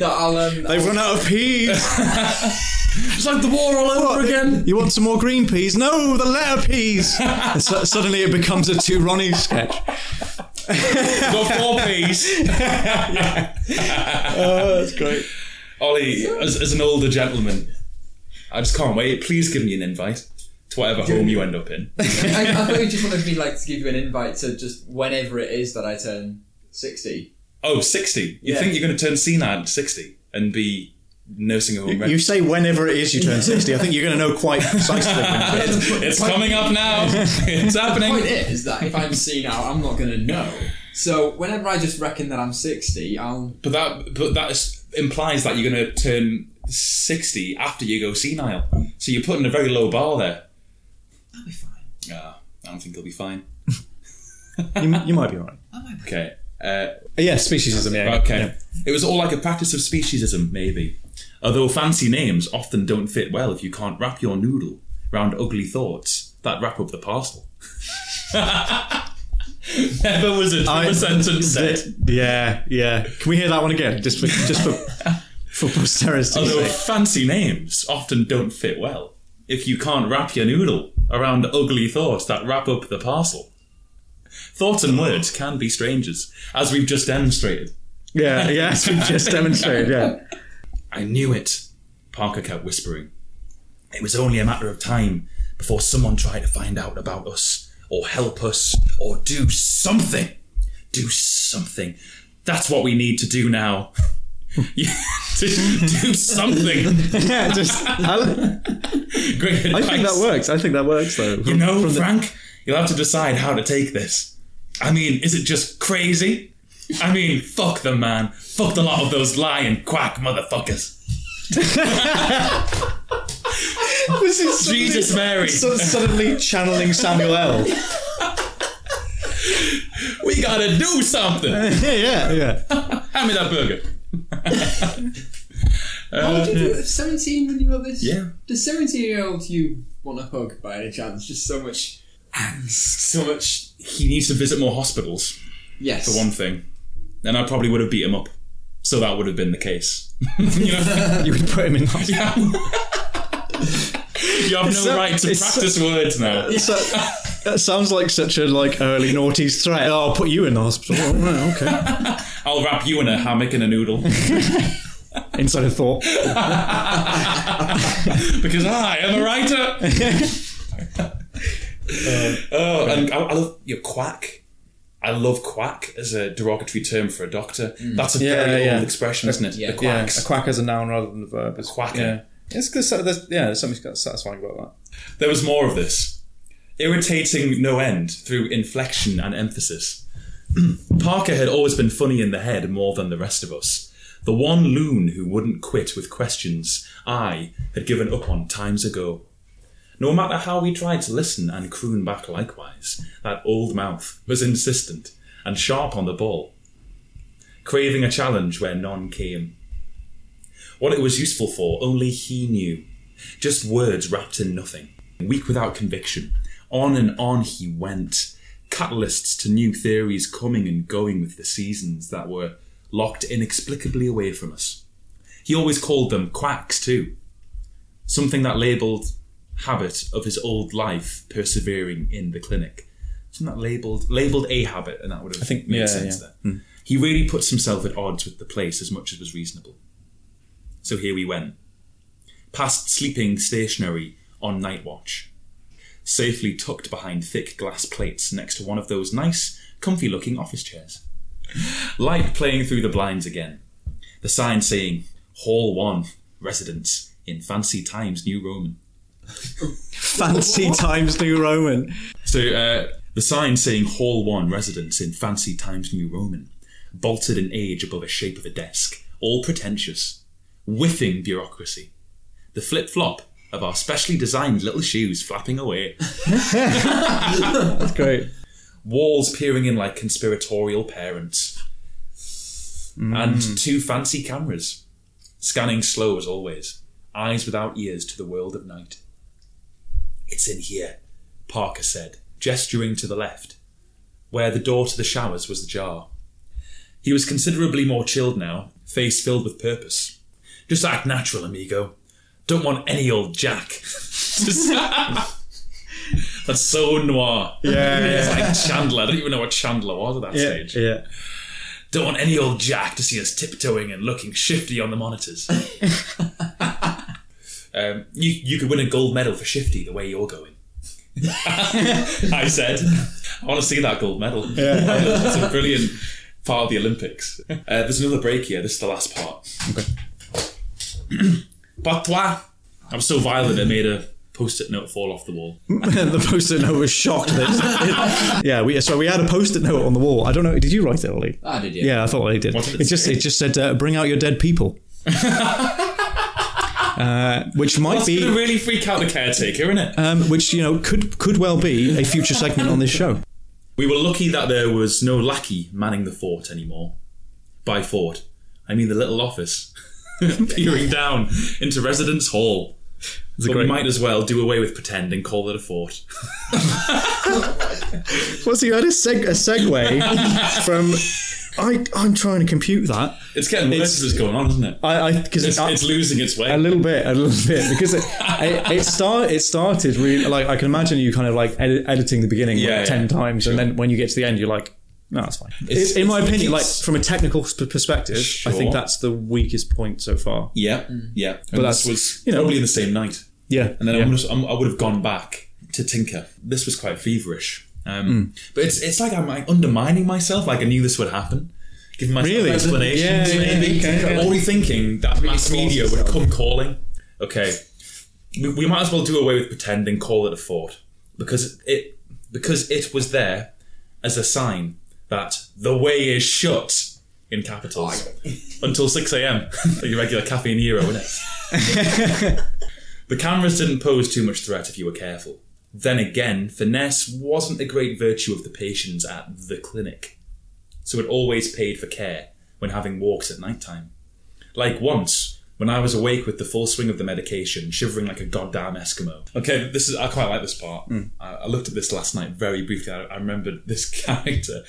[SPEAKER 3] No, I'll, um,
[SPEAKER 1] They've run out of peas. *laughs*
[SPEAKER 2] It's like the war all over again.
[SPEAKER 1] You want some more green peas? No, the letter peas. So, suddenly it becomes a two Ronnie sketch.
[SPEAKER 2] Got four P's.
[SPEAKER 1] Oh, that's great.
[SPEAKER 2] Ollie, as, as an older gentleman, I just can't wait. Please give me an invite to whatever home you end up in. *laughs*
[SPEAKER 3] I, I thought you just wanted me like to give you an invite to just whenever it is that I turn sixty.
[SPEAKER 2] Oh, 60. You
[SPEAKER 3] Yeah.
[SPEAKER 2] think you're going to turn senile at 60 and be nursing a home
[SPEAKER 1] You say whenever it is you turn 60. I think you're going to know quite precisely when it is. *laughs*
[SPEAKER 2] It's coming up now. *laughs* It's
[SPEAKER 3] The point
[SPEAKER 2] happening.
[SPEAKER 3] is that if I'm senile, I'm not going to know. So whenever I just reckon that I'm sixty, I'll.
[SPEAKER 2] But that but that is, implies that you're going to turn 60 after you go senile. So you're putting a very low bar there.
[SPEAKER 3] I'll be fine.
[SPEAKER 2] Ah, I don't think you'll be fine.
[SPEAKER 1] You, you might be right.
[SPEAKER 3] I might be.
[SPEAKER 2] Okay. Uh,
[SPEAKER 1] Yeah, speciesism. Yeah.
[SPEAKER 2] Okay.
[SPEAKER 1] yeah.
[SPEAKER 2] It was all like a practice of speciesism, maybe. Although fancy names often don't fit well if you can't wrap your noodle round ugly thoughts that wrap up the parcel. *laughs* *laughs* Never was a
[SPEAKER 1] I-
[SPEAKER 2] truer sentence said.
[SPEAKER 1] Yeah, yeah. Can we hear that one again? Just for just for *laughs* for posterity's
[SPEAKER 2] Although
[SPEAKER 1] sake.
[SPEAKER 2] fancy names often don't fit well if you can't wrap your noodle around ugly thoughts that wrap up the parcel. Thoughts and words can be strangers, as we've just demonstrated.
[SPEAKER 1] Yeah, *laughs* yes, we've just demonstrated. Yeah.
[SPEAKER 2] I knew it, Parker kept whispering. It was only a matter of time before someone tried to find out about us, or help us, or do something. Do something. That's what we need to do now. *laughs* Yeah, do something. *laughs*
[SPEAKER 1] Yeah, just. I,
[SPEAKER 2] Great advice.
[SPEAKER 1] I think that works. I think that works though.
[SPEAKER 2] You know, Frank, you'll have to decide how to take this. I mean, is it just crazy? I mean, fuck them, man. Fuck the lot of those lying quack motherfuckers. *laughs* *laughs*
[SPEAKER 1] this is
[SPEAKER 2] Jesus Mary.
[SPEAKER 1] So suddenly channeling Samuel L. *laughs*
[SPEAKER 2] We gotta do something. *laughs*
[SPEAKER 1] yeah, yeah, yeah.
[SPEAKER 2] Hand me that burger.
[SPEAKER 3] How old did you at 17 when you were this?
[SPEAKER 2] Yeah.
[SPEAKER 3] Does 17 year old you want a hug by any chance? Just so much angst, so much.
[SPEAKER 2] He needs to visit more hospitals,
[SPEAKER 3] Yes.
[SPEAKER 2] for one thing. And I probably would have beat him up. So that would have been the case. you know?
[SPEAKER 1] You would put him in hospital. *laughs*
[SPEAKER 2] you have no
[SPEAKER 1] so-
[SPEAKER 2] right to
[SPEAKER 1] it's
[SPEAKER 2] practice words now. *laughs*
[SPEAKER 1] So, that sounds like such a like early noughties threat. Oh, I'll put you in the hospital. Oh, right, okay. *laughs*
[SPEAKER 2] I'll wrap you in a hammock and a noodle.
[SPEAKER 1] Inside a thought.
[SPEAKER 2] because I am a writer. oh, and I, I love your quack. I love quack as a derogatory term for a doctor. That's a
[SPEAKER 1] Mm. Yeah,
[SPEAKER 2] very
[SPEAKER 1] yeah.
[SPEAKER 2] old expression, isn't it?
[SPEAKER 3] Yeah.
[SPEAKER 2] the
[SPEAKER 1] Yeah,
[SPEAKER 2] quacks.
[SPEAKER 1] a quack as a noun rather than a verb. It's,
[SPEAKER 2] quacker.
[SPEAKER 1] It's because There's, yeah, there's something satisfying about that.
[SPEAKER 2] There was more of this. Irritating no end through inflection and emphasis. *clears throat* Parker had always been funny in the head more than the rest of us. The one loon who wouldn't quit with questions I had given up on times ago. No matter how we tried to listen and croon back likewise, that old mouth was insistent and sharp on the ball, craving a challenge where none came. What it was useful for, only he knew. Just words wrapped in nothing. Weak without conviction. On and on he went. Catalysts to new theories coming and going with the seasons that were locked inexplicably away from us. He always called them quacks too. Something that labelled habit of his old life persevering in the clinic. Something that labelled labelled a habit, and that would have
[SPEAKER 1] I think-
[SPEAKER 2] made
[SPEAKER 1] yeah,
[SPEAKER 2] sense
[SPEAKER 1] yeah.
[SPEAKER 2] there. Hmm. He really puts himself at odds with the place as much as was reasonable. So here we went. Past sleeping stationary on night watch. safely tucked behind thick glass plates next to one of those nice, comfy looking office chairs. Light playing through the blinds again. The sign saying, Hall 1, Residence, in Fancy Times New Roman. *laughs*
[SPEAKER 1] Fancy Times New Roman.
[SPEAKER 2] So uh, the sign saying Hall 1 Residence in Fancy Times New Roman, bolted in age above a shape of a desk, all pretentious, whiffing bureaucracy. The flip flop of our specially designed little shoes flapping away,
[SPEAKER 1] That's great.
[SPEAKER 2] walls peering in like conspiratorial parents, mm. and two fancy cameras, scanning slow as always, eyes without ears to the world of night. It's in here, Parker said, gesturing to the left, where the door to the showers was ajar. He was considerably more chilled now, face filled with purpose. Just act natural, amigo. Don't want any old Jack. *laughs* *laughs* That's so noir.
[SPEAKER 1] Yeah, *laughs*
[SPEAKER 2] It's
[SPEAKER 1] yeah.
[SPEAKER 2] like Chandler. I don't even know what Chandler was at that
[SPEAKER 1] Yeah,
[SPEAKER 2] stage.
[SPEAKER 1] yeah.
[SPEAKER 2] Don't want any old Jack to see us tiptoeing and looking shifty on the monitors. um, you, you could win a gold medal for shifty the way you're going. I said, I want to see that gold medal. Yeah. it's a brilliant part of the Olympics. Uh, there's another break here. This is the last part. Pas toi. I was so violent I made a post-it note fall off the wall. *laughs*
[SPEAKER 1] the post-it note was shocked. That it- *laughs* yeah, we so we had a post-it note on the wall. I don't know. Did you write it, Ollie?
[SPEAKER 3] I did, yeah.
[SPEAKER 1] Yeah, I thought I did.
[SPEAKER 2] What did it
[SPEAKER 1] it just it just said, uh, "Bring out your dead people," *laughs* uh, which might
[SPEAKER 2] That's
[SPEAKER 1] be,
[SPEAKER 2] going really freak out the caretaker, isn't it?
[SPEAKER 1] um, which you know could could well be a future segment on this show.
[SPEAKER 2] We were lucky that there was no lackey manning the fort anymore. By fort, I mean the little office, *laughs* peering down into Residence Hall.
[SPEAKER 1] It's
[SPEAKER 2] But we might as well do away with pretend and call it a fort. *laughs*
[SPEAKER 1] Well, so you had a, seg- a segue *laughs* from. I I'm trying to compute that.
[SPEAKER 2] It's getting worse
[SPEAKER 1] It's-
[SPEAKER 2] as it's going on, isn't it?
[SPEAKER 1] I I because
[SPEAKER 2] It's, it's losing its way.
[SPEAKER 1] A little bit, a little bit, because it it, it start it started really like I can imagine you kind of like edit, editing the beginning
[SPEAKER 2] Yeah,
[SPEAKER 1] like
[SPEAKER 2] yeah,
[SPEAKER 1] ten times, and then when you get to the end, you're like, no, that's fine.
[SPEAKER 2] It's-
[SPEAKER 1] in my
[SPEAKER 2] it's-
[SPEAKER 1] opinion, like from a technical sp- perspective, I think that's the weakest point so far.
[SPEAKER 2] yeah, yeah. But
[SPEAKER 1] that's-
[SPEAKER 2] this was
[SPEAKER 1] you know-
[SPEAKER 2] probably in the same night.
[SPEAKER 1] Yeah,
[SPEAKER 2] And then
[SPEAKER 1] yeah.
[SPEAKER 2] I, would have, I would have gone back to tinker. This was quite feverish. Um,
[SPEAKER 1] Hmm.
[SPEAKER 2] But it's it's like I'm like, undermining myself. Like I knew this would happen. Giving myself
[SPEAKER 1] Really?
[SPEAKER 2] explanations,
[SPEAKER 1] Yeah, yeah,
[SPEAKER 2] maybe.
[SPEAKER 1] okay, okay.
[SPEAKER 2] Already thinking that mass media would come calling. Okay, we, we might as well do away with pretend and call it a fort because it because it was there as a sign that the way is shut in capitals *laughs* until six a.m. like your regular caffeine hero, isn't it? *laughs* The cameras didn't pose too much threat if you were careful. Then again, finesse wasn't a great virtue of the patients at the clinic, so it always paid for care when having walks at night time. Like once, when I was awake with the full swing of the medication, shivering like a goddamn Eskimo. Okay, this is I quite like this part. Hmm. I, I looked at this last night very briefly. I, I remembered this *laughs* character.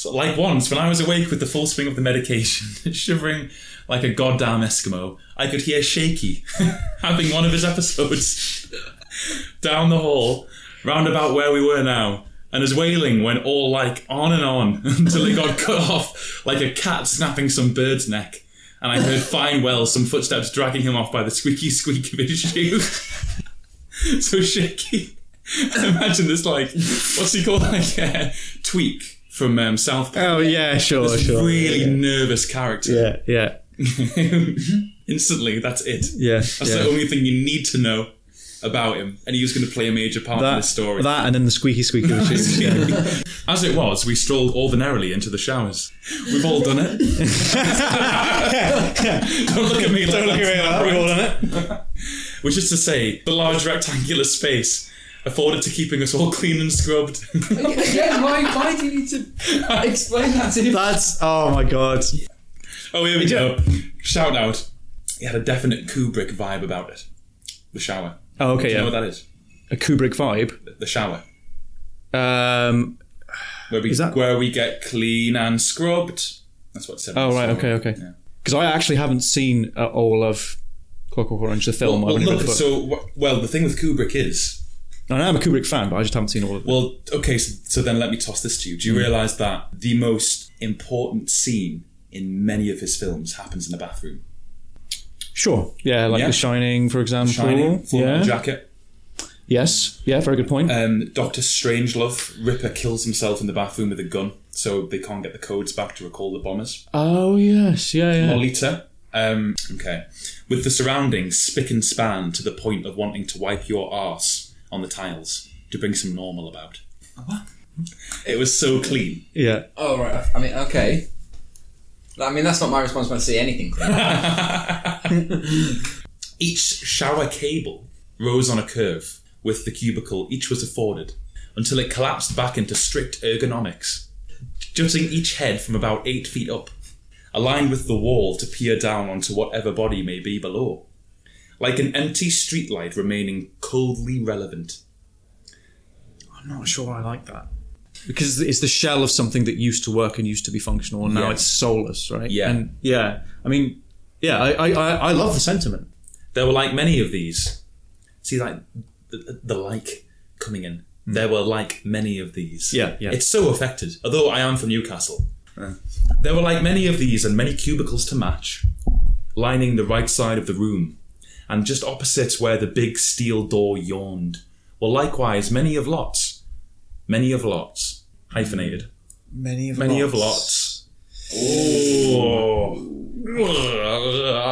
[SPEAKER 2] So, like once, when I was awake with the full swing of the medication, *laughs* shivering like a goddamn Eskimo, I could hear Shaky *laughs* having one of his episodes *laughs* down the hall, round about where we were now. And his wailing went all like on and on until it got cut off like a cat snapping some bird's neck. And I heard fine well some footsteps dragging him off by the squeaky squeak of his shoe. so shaky. Imagine this like what's he called like uh, tweak from um, South Park.
[SPEAKER 1] oh yeah, sure,
[SPEAKER 2] This
[SPEAKER 1] sure.
[SPEAKER 2] really
[SPEAKER 1] yeah,
[SPEAKER 2] nervous character.
[SPEAKER 1] yeah, yeah, *laughs*
[SPEAKER 2] Instantly, that's it.
[SPEAKER 1] yeah.
[SPEAKER 2] That's
[SPEAKER 1] yeah.
[SPEAKER 2] the only thing you need to know about him, and he was going to play a major part in
[SPEAKER 1] that,
[SPEAKER 2] this story.
[SPEAKER 1] that, and then the squeaky squeaky *laughs* the yeah. *laughs*
[SPEAKER 2] As it was, we strolled ordinarily into the showers. We've all done it. Don't look at me like that's not right. Which is to say, the large rectangular space afforded to keeping us all *laughs* clean and scrubbed.
[SPEAKER 3] Again, why, why do you need to *laughs* explain that to me?
[SPEAKER 1] That's oh my god.
[SPEAKER 2] oh, here we go. Shout out. He had a definite Kubrick vibe about it. The shower.
[SPEAKER 1] Oh, okay,
[SPEAKER 2] Do you know
[SPEAKER 1] yeah.
[SPEAKER 2] what that is?
[SPEAKER 1] A Kubrick vibe.
[SPEAKER 2] The shower.
[SPEAKER 1] Um.
[SPEAKER 2] Where we,
[SPEAKER 1] Is that-
[SPEAKER 2] where we get clean and scrubbed. That's what it said.
[SPEAKER 1] Oh right.
[SPEAKER 2] story.
[SPEAKER 1] Okay. Okay.
[SPEAKER 2] Yeah.
[SPEAKER 1] Because I actually haven't seen uh, all of Clockwork Orange, the film.
[SPEAKER 2] Well,
[SPEAKER 1] I've only read
[SPEAKER 2] look,
[SPEAKER 1] book.
[SPEAKER 2] so w- well, the thing with Kubrick is,
[SPEAKER 1] I know I'm a Kubrick fan, but I just haven't seen all of it.
[SPEAKER 2] well, okay, so, so then let me toss this to you. Do you realise that the most important scene in many of his films happens in a bathroom?
[SPEAKER 1] Sure. Yeah, like
[SPEAKER 2] Yeah.
[SPEAKER 1] The Shining, for example.
[SPEAKER 2] Shining, Full
[SPEAKER 1] yeah.
[SPEAKER 2] Jacket.
[SPEAKER 1] Yes. Yeah. Very good point.
[SPEAKER 2] Um, Doctor Strangelove, Ripper kills himself in the bathroom with a gun, so they can't get the codes back to recall the bombers.
[SPEAKER 1] oh yes. Yeah. Yeah.
[SPEAKER 2] Lolita, um, okay, with the surroundings spick and span to the point of wanting to wipe your arse on the tiles to bring some normal about.
[SPEAKER 3] What?
[SPEAKER 2] It was so clean.
[SPEAKER 1] Yeah.
[SPEAKER 3] Oh right. I mean, okay. I mean, that's not my response when I see anything clean. *laughs* *laughs*
[SPEAKER 2] Each shower cable rose on a curve with the cubicle each was afforded until it collapsed back into strict ergonomics, jutting each head from about eight feet up, aligned with the wall to peer down onto whatever body may be below, like an empty streetlight remaining coldly relevant.
[SPEAKER 1] I'm not sure I like that. Because it's the shell of something that used to work and used to be functional, and now
[SPEAKER 2] Yeah.
[SPEAKER 1] it's soulless, right?
[SPEAKER 2] Yeah.
[SPEAKER 1] And yeah, I mean, yeah, I, I, I, I love the sentiment.
[SPEAKER 2] There were like many of these. See, like the, the like coming in. Hmm. There were like many of these.
[SPEAKER 1] Yeah, yeah.
[SPEAKER 2] It's so affected. Although I am from Newcastle, there were like many of these and many cubicles to match, lining the right side of the room, and just opposite where the big steel door yawned were likewise many of lots, many of lots, hyphenated,
[SPEAKER 1] Many of
[SPEAKER 2] many of lots. Oh.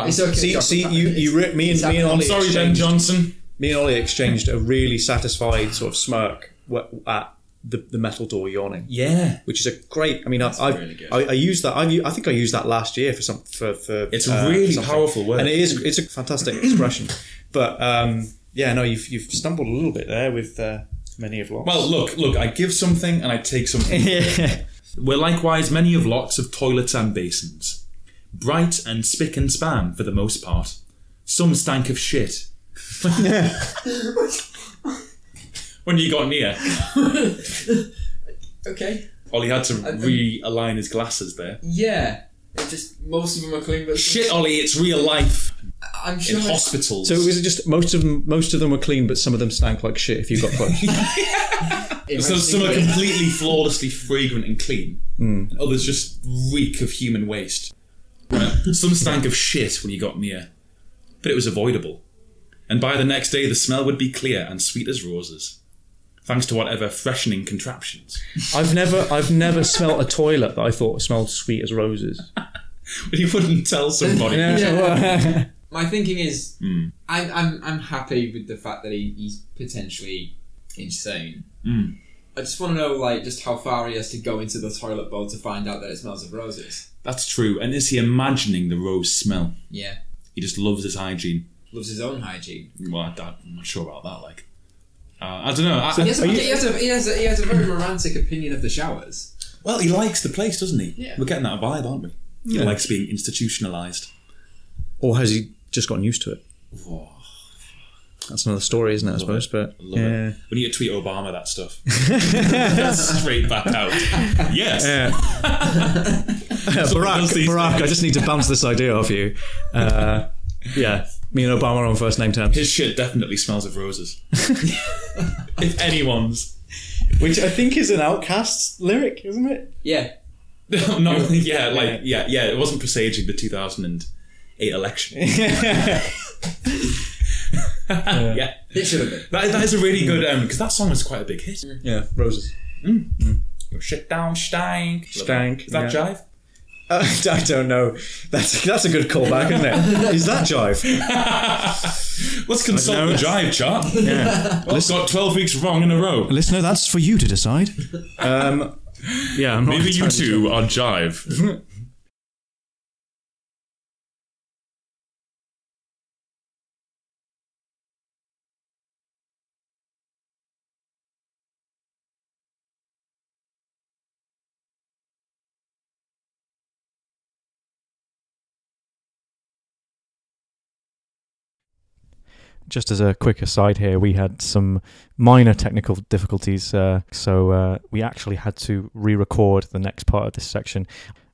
[SPEAKER 3] It's okay.
[SPEAKER 1] See, see, you, you, re- me and me and
[SPEAKER 2] I'm
[SPEAKER 1] Ollie
[SPEAKER 2] sorry, Ben
[SPEAKER 1] exchanged,
[SPEAKER 2] Johnson.
[SPEAKER 1] me and Ollie exchanged a really satisfied sort of smirk wa- at the, the metal door yawning,
[SPEAKER 2] Yeah.
[SPEAKER 1] which is a great. I mean, I, I've,
[SPEAKER 3] really.
[SPEAKER 1] I, I used that. I, I think I used that last year for some for for.
[SPEAKER 2] It's
[SPEAKER 1] uh,
[SPEAKER 2] really
[SPEAKER 1] something.
[SPEAKER 2] powerful word.
[SPEAKER 1] and it is. It's a fantastic *clears throat* expression. But um, yeah, no, you've you've stumbled a little bit there with uh, many of lots.
[SPEAKER 2] Well, look, look, I give something and I take something. *laughs*
[SPEAKER 1] yeah.
[SPEAKER 2] Were likewise many of lots of toilets and basins. Bright and spick and span for the most part. Some stank of shit. *laughs* *laughs* when you got near, *laughs*
[SPEAKER 3] Okay.
[SPEAKER 2] Ollie had to
[SPEAKER 3] think-
[SPEAKER 2] realign his glasses there.
[SPEAKER 3] Yeah. It just most of them are clean, but
[SPEAKER 2] Shit, Ollie, it's real life
[SPEAKER 3] I'm
[SPEAKER 2] in
[SPEAKER 3] sure.
[SPEAKER 2] hospitals.
[SPEAKER 1] So it was it just most of them? Most of them were clean, but some of them stank like shit. If you got close. *laughs* *laughs*
[SPEAKER 2] so some are completely flawlessly fragrant and clean, and others just reek of human waste. Some stank of shit when you got near, but it was avoidable. And by the next day, the smell would be clear and sweet as roses, thanks to whatever freshening contraptions.
[SPEAKER 1] I've never, I've never smelt a toilet that I thought smelled sweet as roses.
[SPEAKER 2] But *laughs* you wouldn't tell somebody.
[SPEAKER 3] Yeah. *laughs* My thinking is,
[SPEAKER 2] Mm.
[SPEAKER 3] I'm, I'm I'm happy with the fact that he, he's potentially insane.
[SPEAKER 2] Mm.
[SPEAKER 3] I just want to know, like, just how far he has to go into the toilet bowl to find out that it smells of roses.
[SPEAKER 2] That's true. And is he imagining the rose smell?
[SPEAKER 3] Yeah,
[SPEAKER 2] He just loves his hygiene.
[SPEAKER 3] loves his own hygiene.
[SPEAKER 2] Well, I, I'm not sure about that. Like, uh, I don't know. I,
[SPEAKER 3] He has, a,
[SPEAKER 1] Are you-
[SPEAKER 3] he, has a, he, has a, he has a very romantic opinion of the showers.
[SPEAKER 2] Well, he likes the place, doesn't he?
[SPEAKER 3] Yeah.
[SPEAKER 2] We're getting that vibe, aren't we? He
[SPEAKER 1] Yeah.
[SPEAKER 2] likes being institutionalized.
[SPEAKER 1] Or has he just gotten used to it?
[SPEAKER 2] Whoa,
[SPEAKER 1] That's another story, isn't it? I
[SPEAKER 2] Love
[SPEAKER 1] suppose. But
[SPEAKER 2] love
[SPEAKER 1] yeah.
[SPEAKER 2] it. We need to tweet Obama that stuff. *laughs* Straight back out. Yes.
[SPEAKER 1] Yeah. *laughs* *laughs* Barack,
[SPEAKER 2] does these
[SPEAKER 1] Barack. I just need to bounce this idea off you. Uh, yeah, me and Obama are on first name terms.
[SPEAKER 2] His shit definitely smells of roses. *laughs* if anyone's.
[SPEAKER 1] Which I think is an OutKast lyric, isn't it?
[SPEAKER 3] Yeah, *laughs*
[SPEAKER 2] no, yeah, like, yeah, yeah, it wasn't presaging the 2008 election. *laughs* yeah. yeah.
[SPEAKER 3] it should have been.
[SPEAKER 2] That, that is a really good, um, because that song was quite a big hit.
[SPEAKER 1] Yeah, roses.
[SPEAKER 2] Your shit down, stank.
[SPEAKER 1] Stank,
[SPEAKER 2] Is that
[SPEAKER 1] yeah.
[SPEAKER 2] jive?
[SPEAKER 1] Uh, *laughs* I don't know. That's that's a good callback, isn't it? Is that jive? *laughs*
[SPEAKER 2] Let's consult the jive chart.
[SPEAKER 1] Yeah. *laughs*
[SPEAKER 2] Well, it's got 12 weeks wrong in a row.
[SPEAKER 1] Listener, that's for you to decide. Um, yeah, I'm not
[SPEAKER 2] Maybe you
[SPEAKER 1] entirely
[SPEAKER 2] two are jive.
[SPEAKER 4] Just as a quick aside here, we had some minor technical difficulties, uh, so uh, we actually had to re-record the next part of this section.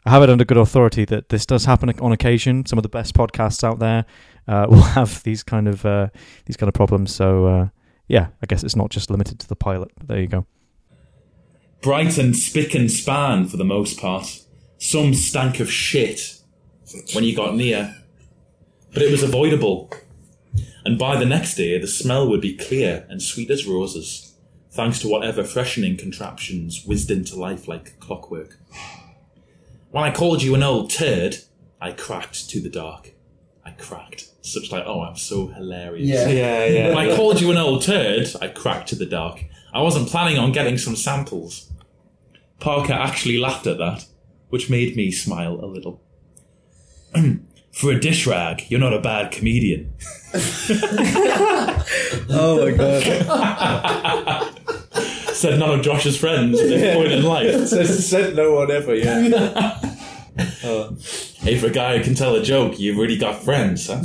[SPEAKER 4] I have it under good authority that this does happen on occasion. Some of the best podcasts out there uh, *laughs* will have these kind of uh, these kind of problems. So uh, yeah, I guess it's not just limited to the pilot. There you go.
[SPEAKER 2] Bright and spick and span for the most part. Some stank of shit when you got near. But it was avoidable. And by the next day the smell would be clear and sweet as roses, thanks to whatever freshening contraptions whizzed into life like clockwork. When I called you an old turd, I cracked to the dark. I cracked. Such like, oh, I'm so hilarious.
[SPEAKER 3] Yeah.
[SPEAKER 1] Yeah, yeah.
[SPEAKER 2] When I called you an old turd, I cracked to the dark. I wasn't planning on getting some samples. Parker actually laughed at that, which made me smile a little. *clears throat* For a dish rag, you're not a bad comedian. *laughs*
[SPEAKER 1] oh my god.
[SPEAKER 2] Said none of Josh's friends at this point in life. *laughs*
[SPEAKER 1] said, said no one ever, yeah. *laughs* Oh.
[SPEAKER 2] Hey, for a guy who can tell a joke, you've really got friends, huh?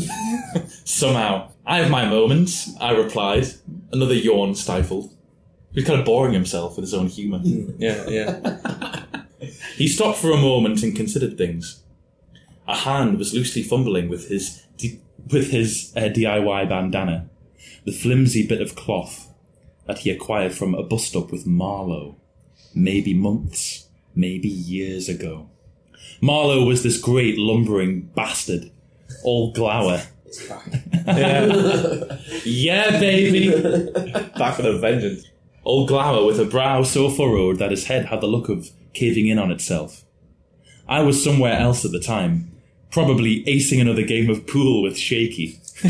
[SPEAKER 2] Somehow. I have my moments, I replied. Another yawn stifled. He was kind of boring himself with his own humour. Hmm.
[SPEAKER 1] Yeah, yeah.
[SPEAKER 2] He stopped for a moment and considered things. A hand was loosely fumbling with his with his uh, DIY bandana, the flimsy bit of cloth that he acquired from a bus stop with Marlowe, maybe months, maybe years ago. Marlowe was this great lumbering bastard, all glower. *laughs*
[SPEAKER 3] Back.
[SPEAKER 2] Yeah, baby. *laughs*
[SPEAKER 1] Back with a vengeance.
[SPEAKER 2] Old glower with a brow so furrowed that his head had the look of caving in on itself. I was somewhere else at the time, probably acing another game of pool with Shaky. *laughs*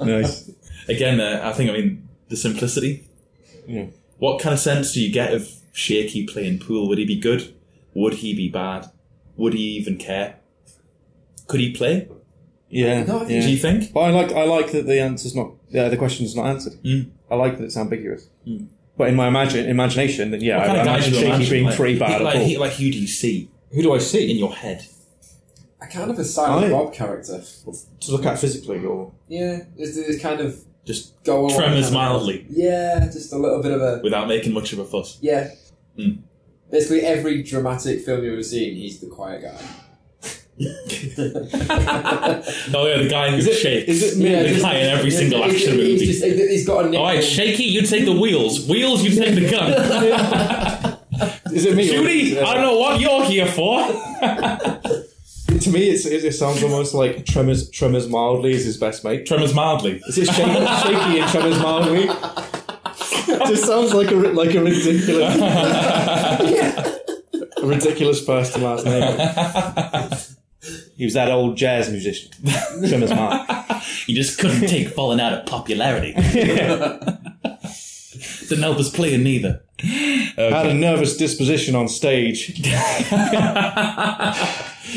[SPEAKER 1] Nice.
[SPEAKER 2] Again, uh, I think, I mean, the simplicity.
[SPEAKER 1] Yeah.
[SPEAKER 2] What kind of sense do you get of Shaky playing pool? Would he be good? Would he be bad? Would he even care? Could he play?
[SPEAKER 1] Yeah.
[SPEAKER 3] No,
[SPEAKER 1] yeah.
[SPEAKER 2] Do you think?
[SPEAKER 1] But I like I like that the answer's not yeah the question's not answered.
[SPEAKER 2] Mm.
[SPEAKER 1] I like that it's ambiguous. But in my imagine, imagination, then yeah,
[SPEAKER 2] What
[SPEAKER 1] I
[SPEAKER 2] kind of guy
[SPEAKER 1] imagine Shaky
[SPEAKER 2] imagine?
[SPEAKER 1] being
[SPEAKER 2] Like,
[SPEAKER 1] pretty bad.
[SPEAKER 2] Like,
[SPEAKER 1] at all.
[SPEAKER 2] he- like who do you see
[SPEAKER 1] Who do I see?
[SPEAKER 2] in your head?
[SPEAKER 3] A kind of a Silent
[SPEAKER 1] I-
[SPEAKER 3] Bob character.
[SPEAKER 1] to look at physically, or
[SPEAKER 3] Yeah, it's, it's kind of
[SPEAKER 2] Just
[SPEAKER 3] go on.
[SPEAKER 2] tremors mildly
[SPEAKER 3] Yeah, just a little bit of a
[SPEAKER 2] without making much of a fuss.
[SPEAKER 3] yeah.
[SPEAKER 2] Hmm.
[SPEAKER 3] Basically, every dramatic film you've ever seen, he's the quiet guy. *laughs*
[SPEAKER 2] Oh yeah, the guy who shakes.
[SPEAKER 1] is it me?
[SPEAKER 3] Yeah,
[SPEAKER 2] the
[SPEAKER 3] just-
[SPEAKER 2] guy in every
[SPEAKER 3] he's-
[SPEAKER 2] single
[SPEAKER 3] he's-
[SPEAKER 2] action
[SPEAKER 3] he's
[SPEAKER 2] movie.
[SPEAKER 3] just- he's got a nickname.
[SPEAKER 2] All right, shaky, you take the wheels. Wheels, you take the gun. *laughs*
[SPEAKER 1] is it me? or-
[SPEAKER 2] Judy, I don't know what you're here for. *laughs*
[SPEAKER 1] To me, it's, it, it sounds almost like Tremors. Tremors mildly is his best mate.
[SPEAKER 2] Tremors mildly.
[SPEAKER 1] Is it shaky, shaky and Tremors mildly? *laughs* Just sounds like a like a ridiculous, *laughs* a ridiculous first and last name. *laughs* He was that old jazz musician, Tremors mild.
[SPEAKER 2] You just couldn't take falling out of popularity. *laughs* Didn't help us playing neither.
[SPEAKER 1] Had a nervous disposition on stage. *laughs*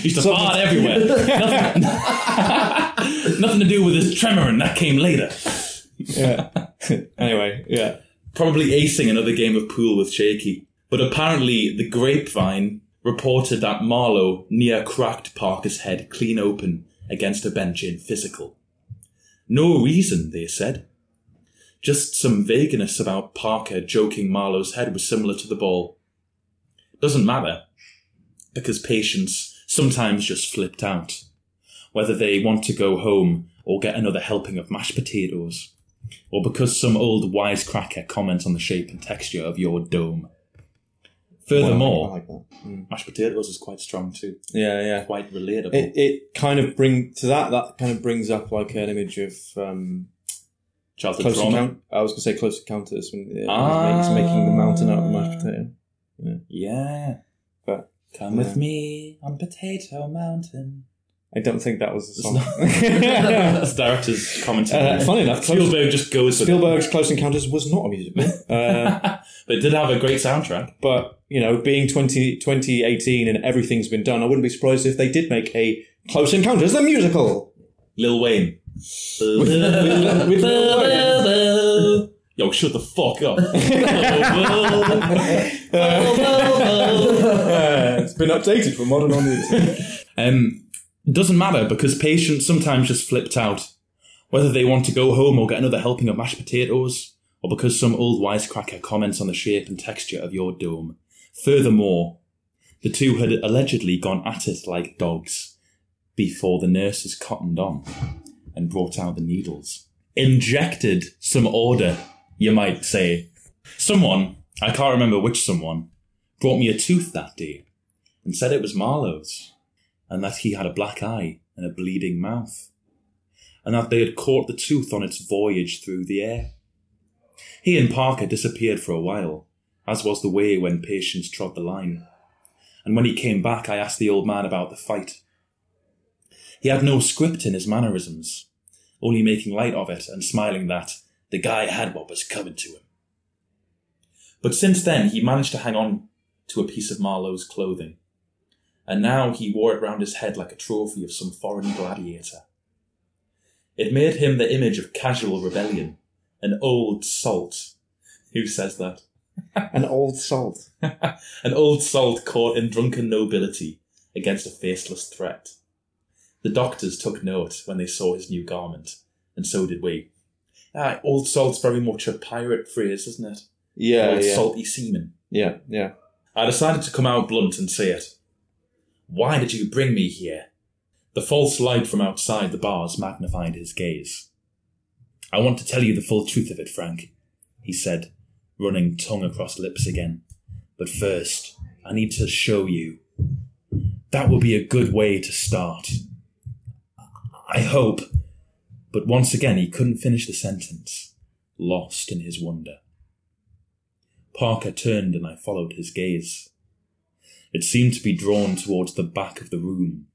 [SPEAKER 2] Used to fart everywhere. Nothing, *laughs* nothing to do with his tremor, and that came later.
[SPEAKER 1] Yeah. anyway, yeah.
[SPEAKER 2] Probably acing another game of pool with Shaky. But apparently, the grapevine reported that Marlowe near cracked Parker's head clean open against a bench in physical. No reason, they said. Just some vagueness about Parker joking Marlowe's head was similar to the ball. Doesn't matter, because patients sometimes just flipped out, whether they want to go home or get another helping of mashed potatoes, or because some old wisecracker comments on the shape and texture of your dome. Furthermore,
[SPEAKER 1] like that.
[SPEAKER 2] mashed potatoes is quite strong too,
[SPEAKER 1] Yeah, yeah.
[SPEAKER 2] quite relatable.
[SPEAKER 1] It, it kind of bring to that. That kind of brings up like an image of um,
[SPEAKER 2] Childhood
[SPEAKER 1] close
[SPEAKER 2] trauma.
[SPEAKER 1] encounter. I was going to say close encounters when it
[SPEAKER 2] Ah.
[SPEAKER 1] makes making the mountain out of mashed potato.
[SPEAKER 2] Yeah.
[SPEAKER 1] But
[SPEAKER 2] Come with me on Potato Mountain.
[SPEAKER 1] I don't think that was the song. *laughs*
[SPEAKER 2] That's director's commentary.
[SPEAKER 1] Uh, funny enough,
[SPEAKER 2] Spielberg just goes with it.
[SPEAKER 1] Spielberg's Close Encounters was not a musical, *laughs* uh,
[SPEAKER 2] but it did have a great soundtrack.
[SPEAKER 1] but you know, being 20, 2018 and everything's been done, I wouldn't be surprised if they did make a Close Encounters the musical.
[SPEAKER 2] Lil Wayne.
[SPEAKER 1] With Lil
[SPEAKER 2] Yo, shut the fuck up. *laughs*
[SPEAKER 1] It's been updated for modern audience.
[SPEAKER 2] um, doesn't matter because patients sometimes just flipped out, whether they want to go home or get another helping of mashed potatoes, or because some old wisecracker comments on the shape and texture of your dome. Furthermore, the two had allegedly gone at it like dogs before the nurses cottoned on and brought out the needles. Injected some order, you might say. Someone, I can't remember which someone, brought me a tooth that day and said it was Marlowe's and that he had a black eye and a bleeding mouth. and that they had caught the tooth on its voyage through the air. He and Parker disappeared for a while, as was the way when patients trod the line. And when he came back, I asked the old man about the fight. He had no script in his mannerisms, only making light of it and smiling that the guy had what was coming to him. But since then, he managed to hang on to a piece of Marlowe's clothing, and now he wore it round his head like a trophy of some foreign gladiator. It made him the image of casual rebellion, an old salt. Who says that? *laughs*
[SPEAKER 1] An old salt. *laughs*
[SPEAKER 2] An old salt caught in drunken nobility against a faceless threat. The doctors took note when they saw his new garment, and so did we. Ah, old salt's very much a pirate phrase, isn't it?
[SPEAKER 1] Yeah,
[SPEAKER 2] old
[SPEAKER 1] yeah,
[SPEAKER 2] salty seaman.
[SPEAKER 1] yeah, yeah.
[SPEAKER 2] I decided to come out blunt and say it. Why did you bring me here? The false light from outside the bars magnified his gaze. I want to tell you the full truth of it, Frank, he said, running tongue across lips again. But first, I need to show you. That will be a good way to start. I hope. But once again, he couldn't finish the sentence, lost in his wonder. Parker turned and I followed his gaze. It seemed to be drawn towards the back of the room,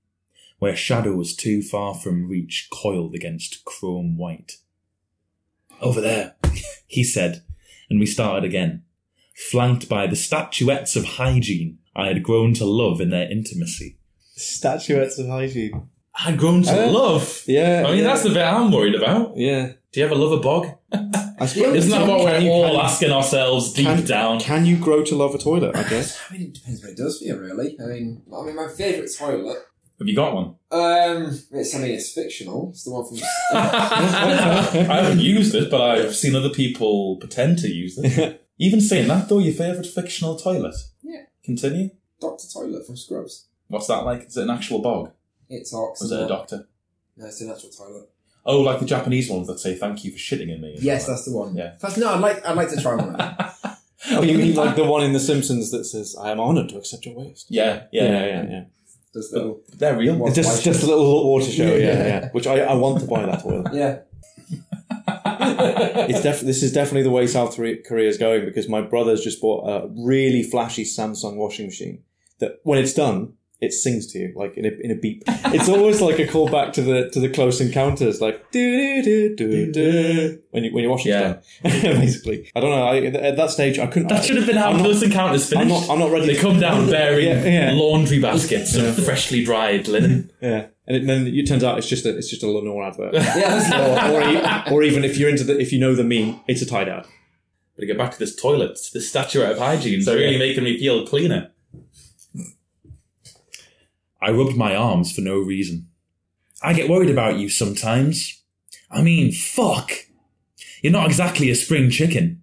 [SPEAKER 2] where shadows too far from reach coiled against chrome white. Over there, *laughs* he said, and we started again, flanked by the statuettes of hygiene I had grown to love in their intimacy.
[SPEAKER 1] Statuettes of hygiene.
[SPEAKER 2] I had grown to
[SPEAKER 1] Uh,
[SPEAKER 2] love.
[SPEAKER 1] Yeah.
[SPEAKER 2] I mean,
[SPEAKER 1] yeah.
[SPEAKER 2] that's the bit I'm worried about.
[SPEAKER 1] Yeah.
[SPEAKER 2] Do you ever love a bog?
[SPEAKER 1] I suppose.
[SPEAKER 2] Isn't that what we're
[SPEAKER 1] you-
[SPEAKER 2] all
[SPEAKER 1] can-
[SPEAKER 2] asking ourselves deep
[SPEAKER 1] can,
[SPEAKER 2] down?
[SPEAKER 1] Can you grow to love a toilet? I guess.
[SPEAKER 3] I mean, it depends what it does for you, really. I mean, I mean, my favourite toilet.
[SPEAKER 2] Have you got one?
[SPEAKER 3] Um, it's I mean, it's fictional. It's the one from. *laughs*
[SPEAKER 2] I haven't used it, but I've seen other people pretend to use it. *laughs* Even saying that, though, your favourite fictional toilet?
[SPEAKER 3] Yeah.
[SPEAKER 2] Continue.
[SPEAKER 3] Doctor Toilet from Scrubs.
[SPEAKER 2] What's that like? Is it an actual bog?
[SPEAKER 3] It talks.
[SPEAKER 2] Or is it a doctor?
[SPEAKER 3] No, it's an actual toilet.
[SPEAKER 2] Oh, like the Japanese ones that say thank you for shitting in me.
[SPEAKER 3] Yes, that's the one.
[SPEAKER 2] Yeah.
[SPEAKER 3] In fact, no, I'd like, I'd like to try one. of *laughs* them.
[SPEAKER 1] oh, you mean like the one in The Simpsons that says, "I am honoured to accept your waste."
[SPEAKER 2] Yeah, yeah,
[SPEAKER 1] yeah, yeah. yeah.
[SPEAKER 3] Does little.
[SPEAKER 2] They're real.
[SPEAKER 3] What?
[SPEAKER 1] Just, just a little water show. Yeah,
[SPEAKER 3] Yeah.
[SPEAKER 1] yeah. Which I, I want to buy that toilet. *laughs*
[SPEAKER 3] Yeah.
[SPEAKER 1] It's def- this is definitely the way South Korea is going because my brother's just bought a really flashy Samsung washing machine that when it's done, it sings to you like in a, in a beep. It's almost like a callback to the to the Close Encounters, like do do do do when you when you're washing
[SPEAKER 2] Yeah.
[SPEAKER 1] done. *laughs* Basically, I don't know. I, at that stage, I couldn't.
[SPEAKER 2] That should have been how
[SPEAKER 1] I'm not-
[SPEAKER 2] Close Encounters
[SPEAKER 1] I'm
[SPEAKER 2] finished.
[SPEAKER 1] not. I'm not ready.
[SPEAKER 2] They come down *laughs* bearing
[SPEAKER 1] Yeah, yeah.
[SPEAKER 2] laundry baskets of freshly dried linen. *laughs*
[SPEAKER 1] Yeah, and then it turns out it's just a it's just a Lenor advert.
[SPEAKER 3] Yeah,
[SPEAKER 1] or, or, or even if you're into the if you know the meme, it's a tie dye.
[SPEAKER 2] But to get back to this toilet, this statuette of hygiene is really making me feel cleaner. I rubbed my arms for no reason. I get worried about you sometimes. I mean, fuck. You're not exactly a spring chicken.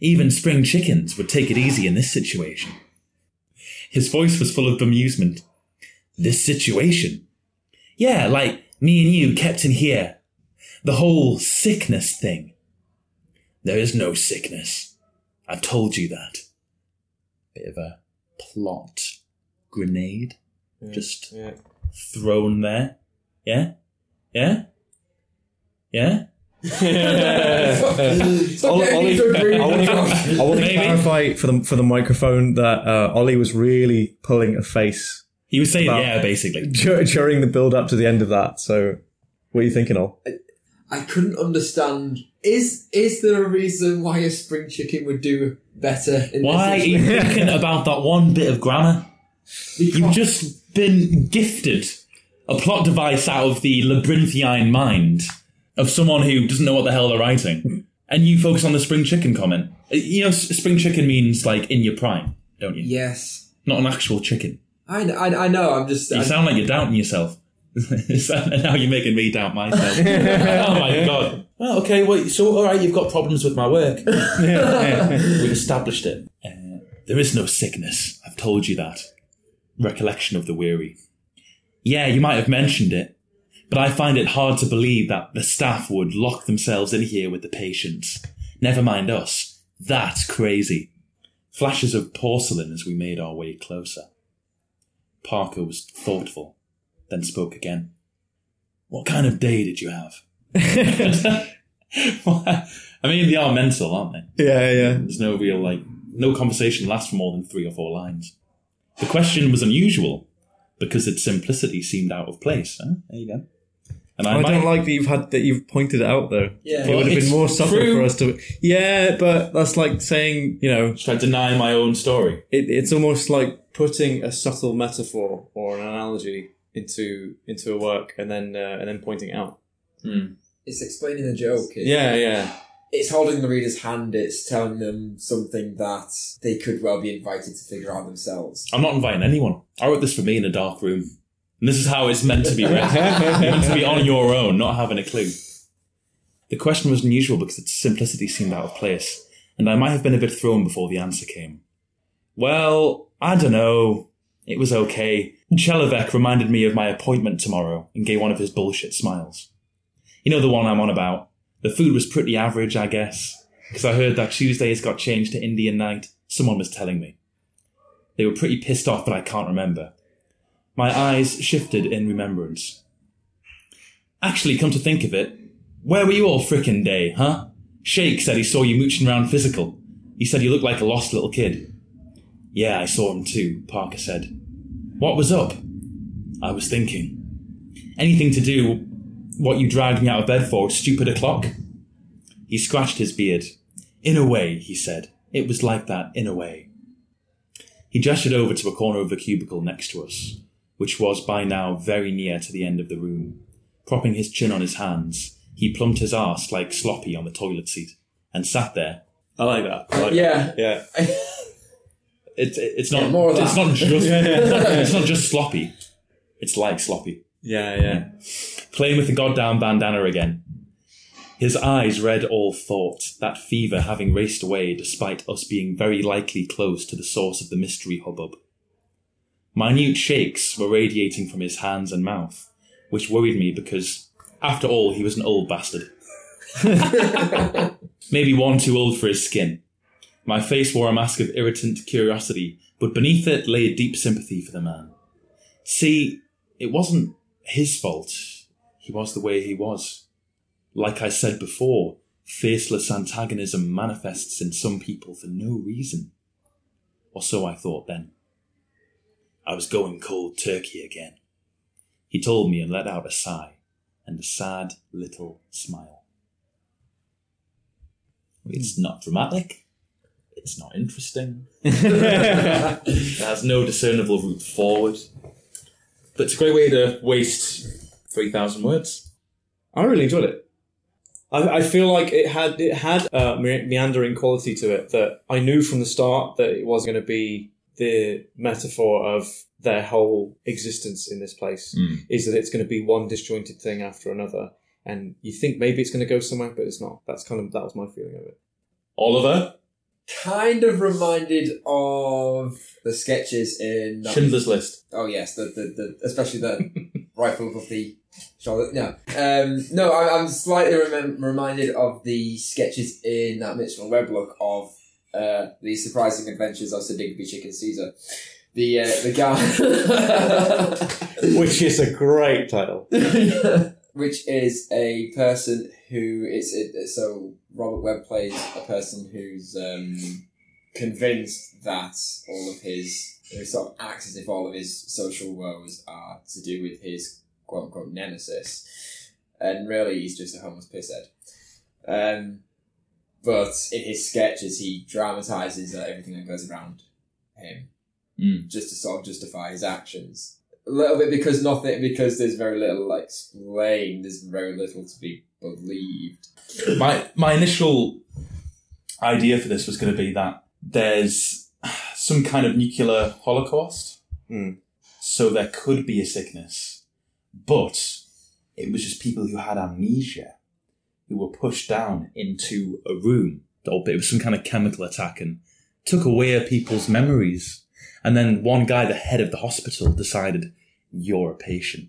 [SPEAKER 2] Even spring chickens would take it easy in this situation. His voice was full of bemusement. This situation? Yeah, like me and you kept in here. The whole sickness thing. There is no sickness. I've told you that. Bit of a plot grenade just
[SPEAKER 1] Yeah.
[SPEAKER 2] thrown there. Yeah? Yeah? Yeah? *laughs*
[SPEAKER 1] Ollie, Ollie, I want to, I want to
[SPEAKER 2] Maybe.
[SPEAKER 1] clarify for the for the microphone that uh, Ollie was really pulling a face
[SPEAKER 2] He was saying
[SPEAKER 1] Well-
[SPEAKER 2] yeah, basically. *laughs*
[SPEAKER 1] dur- during the build up to the end of that. So, what are you thinking of?
[SPEAKER 3] I couldn't understand. Is is there a reason why a spring chicken would do better in
[SPEAKER 2] Why are
[SPEAKER 3] this
[SPEAKER 2] you
[SPEAKER 3] situation?
[SPEAKER 2] thinking about that one bit of grammar? You've just been gifted a plot device out of the labyrinthine mind of someone who doesn't know what the hell they're writing. And you focus on the spring chicken comment. Uh, You know, spring chicken means like in your prime, don't you?
[SPEAKER 3] Yes,
[SPEAKER 2] Not an actual chicken.
[SPEAKER 3] I, I, I know. I'm just.
[SPEAKER 2] You
[SPEAKER 3] I,
[SPEAKER 2] sound like you're doubting yourself. *laughs* and now you're making me doubt myself. *laughs* oh my god. Well, okay, well, so all right, you've got problems with my work. *laughs* We've established it. Uh, there is no sickness. I've told you that. Recollection of the weary. Yeah, you might have mentioned it, but I find it hard to believe that the staff would lock themselves in here with the patients. Never mind us. That's crazy. Flashes of porcelain as we made our way closer. Parker was thoughtful, then spoke again. What kind of day did you have? *laughs* *laughs* I mean, they are mental, aren't they?
[SPEAKER 1] Yeah, yeah.
[SPEAKER 2] There's no real, like, no conversation lasts for more than three or four lines. The question was unusual because its simplicity seemed out of place. Huh? There you go. And I,
[SPEAKER 1] I
[SPEAKER 2] might,
[SPEAKER 1] don't like that you've had that you've pointed it out though.
[SPEAKER 3] Yeah.
[SPEAKER 1] it would have been more subtle
[SPEAKER 2] true.
[SPEAKER 1] for us to. Yeah, but that's like saying you know
[SPEAKER 2] should I deny my own story?
[SPEAKER 1] it, it's almost like putting a subtle metaphor or an analogy into into a work and then uh, and then pointing it out.
[SPEAKER 3] It's explaining the joke. It-
[SPEAKER 1] Yeah, yeah.
[SPEAKER 3] It's holding the reader's hand. It's telling them something that they could well be invited to figure out themselves.
[SPEAKER 2] I'm not inviting anyone. I wrote this for me in a dark room. And this is how it's meant to be read. *laughs* Meant to be on your own, not having a clue. The question was unusual because its simplicity seemed out of place, and I might have been a bit thrown before the answer came. Well, I don't know. It was okay. Chelovek reminded me of my appointment tomorrow and gave one of his bullshit smiles. You know the one I'm on about. The food was pretty average, I guess, because I heard that Tuesdays got changed to Indian night. Someone was telling me. They were pretty pissed off, but I can't remember. My eyes shifted in remembrance. Actually, come to think of it, where were you all frickin' day, huh? Shake said he saw you mooching around physical. He said you looked like a lost little kid. Yeah, I saw him too, Parker said. What was up? I was thinking. Anything to do what you dragged me out of bed for, stupid o'clock? He scratched his beard. In a way, he said. It was like that, in a way. He gestured over to a corner of the cubicle next to us, which was by now very near to the end of the room. Propping his chin on his hands, he plumped his arse like Sloppy on the toilet seat, and sat there.
[SPEAKER 1] I like that. I like
[SPEAKER 3] Yeah.
[SPEAKER 1] that. yeah. *laughs*
[SPEAKER 2] It's it's not
[SPEAKER 3] Yeah, more
[SPEAKER 2] it's
[SPEAKER 3] that.
[SPEAKER 2] not just *laughs*
[SPEAKER 1] Yeah, yeah.
[SPEAKER 2] it's not just sloppy. It's like sloppy.
[SPEAKER 1] Yeah, yeah.
[SPEAKER 2] Playing with the goddamn bandana again. His eyes read all thought, that fever having raced away despite us being very likely close to the source of the mystery hubbub. Minute shakes were radiating from his hands and mouth, which worried me because, after all, he was an old bastard. *laughs* Maybe one too old for his skin. My face wore a mask of irritant curiosity, but beneath it lay a deep sympathy for the man. See, it wasn't his fault. He was the way he was. Like I said before, faceless antagonism manifests in some people for no reason. Or so I thought then. I was going cold turkey again. He told me and let out a sigh and a sad little smile. It's hmm. not dramatic. It's not interesting. *laughs* It has no discernible route forward. But it's a great way to waste 3,000 words.
[SPEAKER 1] I really enjoyed it. I, I feel like it had it had a meandering quality to it that I knew from the start that it was going to be the metaphor of their whole existence in this place.
[SPEAKER 2] Mm.
[SPEAKER 1] Is that it's going to be one disjointed thing after another, and you think maybe it's going to go somewhere, but it's not. That's kind of that was my feeling of it.
[SPEAKER 2] Oliver,
[SPEAKER 3] Kind of reminded of the sketches in
[SPEAKER 2] Schindler's List.
[SPEAKER 3] Oh yes, the the, the especially the *laughs* rifle of the shoulder. No, um, no, I, I'm slightly remem- reminded of the sketches in that Mitchell Webb book of uh, the surprising adventures of Sir Digby Chicken Caesar. The uh, the guy, *laughs*
[SPEAKER 1] Which is a great title. *laughs*
[SPEAKER 3] which is a person who is it, so Robert Webb plays a person who's um, convinced that all of his who sort of acts as if all of his social woes are to do with his quote unquote nemesis, and really he's just a homeless pisshead. Um, but in his sketches, he dramatizes uh, everything that goes around him,
[SPEAKER 2] Mm.
[SPEAKER 3] just to sort of justify his actions. A little bit because nothing, because there's very little like explained. There's very little to be believed. *coughs*
[SPEAKER 2] My, my initial idea for this was going to be that there's some kind of nuclear holocaust.
[SPEAKER 1] Mm.
[SPEAKER 2] So there could be a sickness, but it was just people who had amnesia who were pushed down into a room. It was some kind of chemical attack and took away people's memories. And then one guy, the head of the hospital, decided, you're a patient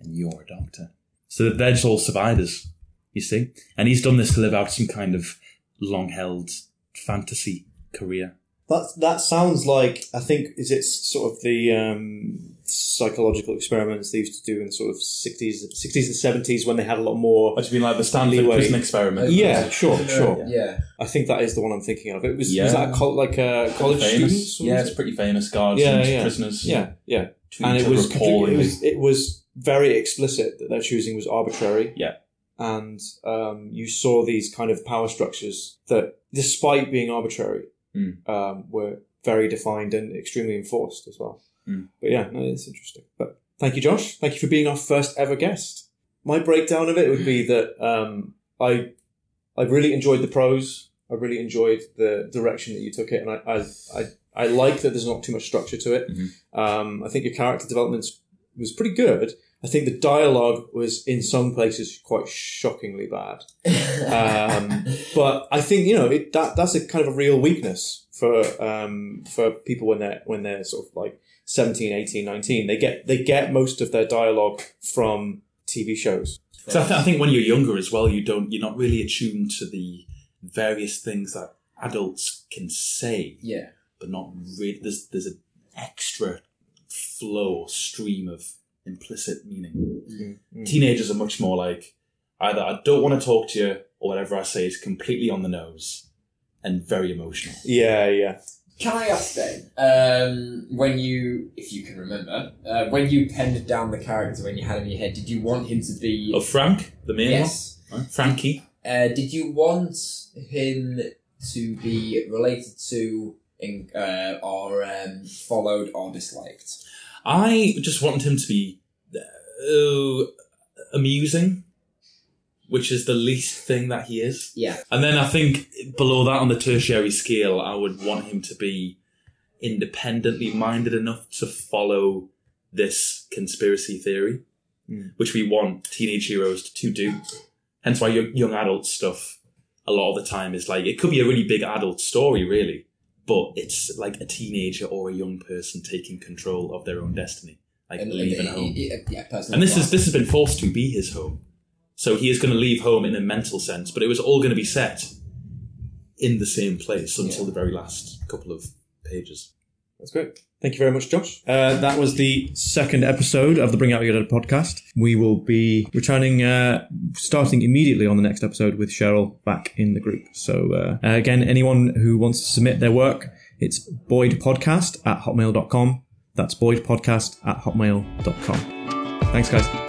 [SPEAKER 2] and you're a doctor. So they're just all survivors, you see? And he's done this to live out some kind of long held fantasy career.
[SPEAKER 1] That that sounds like I think is it sort of the um, psychological experiments they used to do in the sort of sixties, sixties and seventies when they had a lot more.
[SPEAKER 2] What do you mean, like the Stanford
[SPEAKER 1] Leeway.
[SPEAKER 2] prison experiment?
[SPEAKER 1] Yeah, sure, sure.
[SPEAKER 3] Yeah.
[SPEAKER 1] I think that is the one I'm thinking of. It was
[SPEAKER 2] Yeah.
[SPEAKER 1] was that a col- like a college
[SPEAKER 2] famous.
[SPEAKER 1] students?
[SPEAKER 2] Yeah, it's
[SPEAKER 1] it?
[SPEAKER 2] pretty famous. Guards
[SPEAKER 1] Yeah,
[SPEAKER 2] and
[SPEAKER 1] yeah.
[SPEAKER 2] prisoners.
[SPEAKER 1] yeah, yeah. And it was completely, it was it was very explicit that their choosing was arbitrary.
[SPEAKER 2] Yeah.
[SPEAKER 1] and um, you saw these kind of power structures that, despite being arbitrary,
[SPEAKER 2] Mm.
[SPEAKER 1] um, were very defined and extremely enforced as well.
[SPEAKER 2] Mm.
[SPEAKER 1] But yeah, no, it's interesting. But thank you, Josh. Thank you for being our first ever guest. My breakdown of it would be that um, I I really enjoyed the prose. I really enjoyed the direction that you took it, and I I, I, I like that there's not too much structure to it.
[SPEAKER 2] Mhm.
[SPEAKER 1] Um, I think your character development was pretty good. I think the dialogue was in some places quite shockingly bad. Um, *laughs* but I think you know it, that that's a kind of a real weakness for um, for people when they're when they're sort of like 17, 18, 19. They get they get most of their dialogue from TV shows.
[SPEAKER 2] So I, th- I think when you're younger as well, you don't you're not really attuned to the various things that adults can say,
[SPEAKER 3] Yeah.
[SPEAKER 2] but not really. There's there's an extra flow or stream of implicit meaning. Teenagers are much more like either I don't want to talk to you or whatever I say is completely on the nose and very emotional.
[SPEAKER 1] Yeah, yeah.
[SPEAKER 3] Can I ask then, um, when you, if you can remember, uh, when you penned down the character when you had him in your head, did you want him to be?
[SPEAKER 2] Oh, Frank, the main
[SPEAKER 3] yes.
[SPEAKER 2] one, right? Frankie.
[SPEAKER 3] Uh, did you want him to be related to, in, uh, or um, followed or disliked?
[SPEAKER 2] I just wanted him to be uh, amusing, which is the least thing that he is.
[SPEAKER 3] Yeah.
[SPEAKER 2] And then I think below that on the tertiary scale, I would want him to be independently minded enough to follow this conspiracy theory,
[SPEAKER 1] Mm.
[SPEAKER 2] which we want teenage heroes to do. Hence why young, young adult stuff a lot of the time is like, it could be a really big adult story, really, but it's like a teenager or a young person taking control of their own destiny, like
[SPEAKER 3] And-
[SPEAKER 2] leaving
[SPEAKER 3] uh,
[SPEAKER 2] home.
[SPEAKER 3] Yeah, yeah,
[SPEAKER 2] And this is this has been forced to be his home. So he is going to leave home in a mental sense, but it was all going to be set in the same place until
[SPEAKER 3] Yeah.
[SPEAKER 2] the very last couple of pages.
[SPEAKER 1] That's great. Thank you very much, Josh. Uh, that was the second episode of the Bring Out Your Dead podcast. We will be returning, uh, starting immediately on the next episode with Cheryl back in the group. So, uh, again, anyone who wants to submit their work, it's boydpodcast at hotmail.com. That's boydpodcast at hotmail.com. Thanks, guys.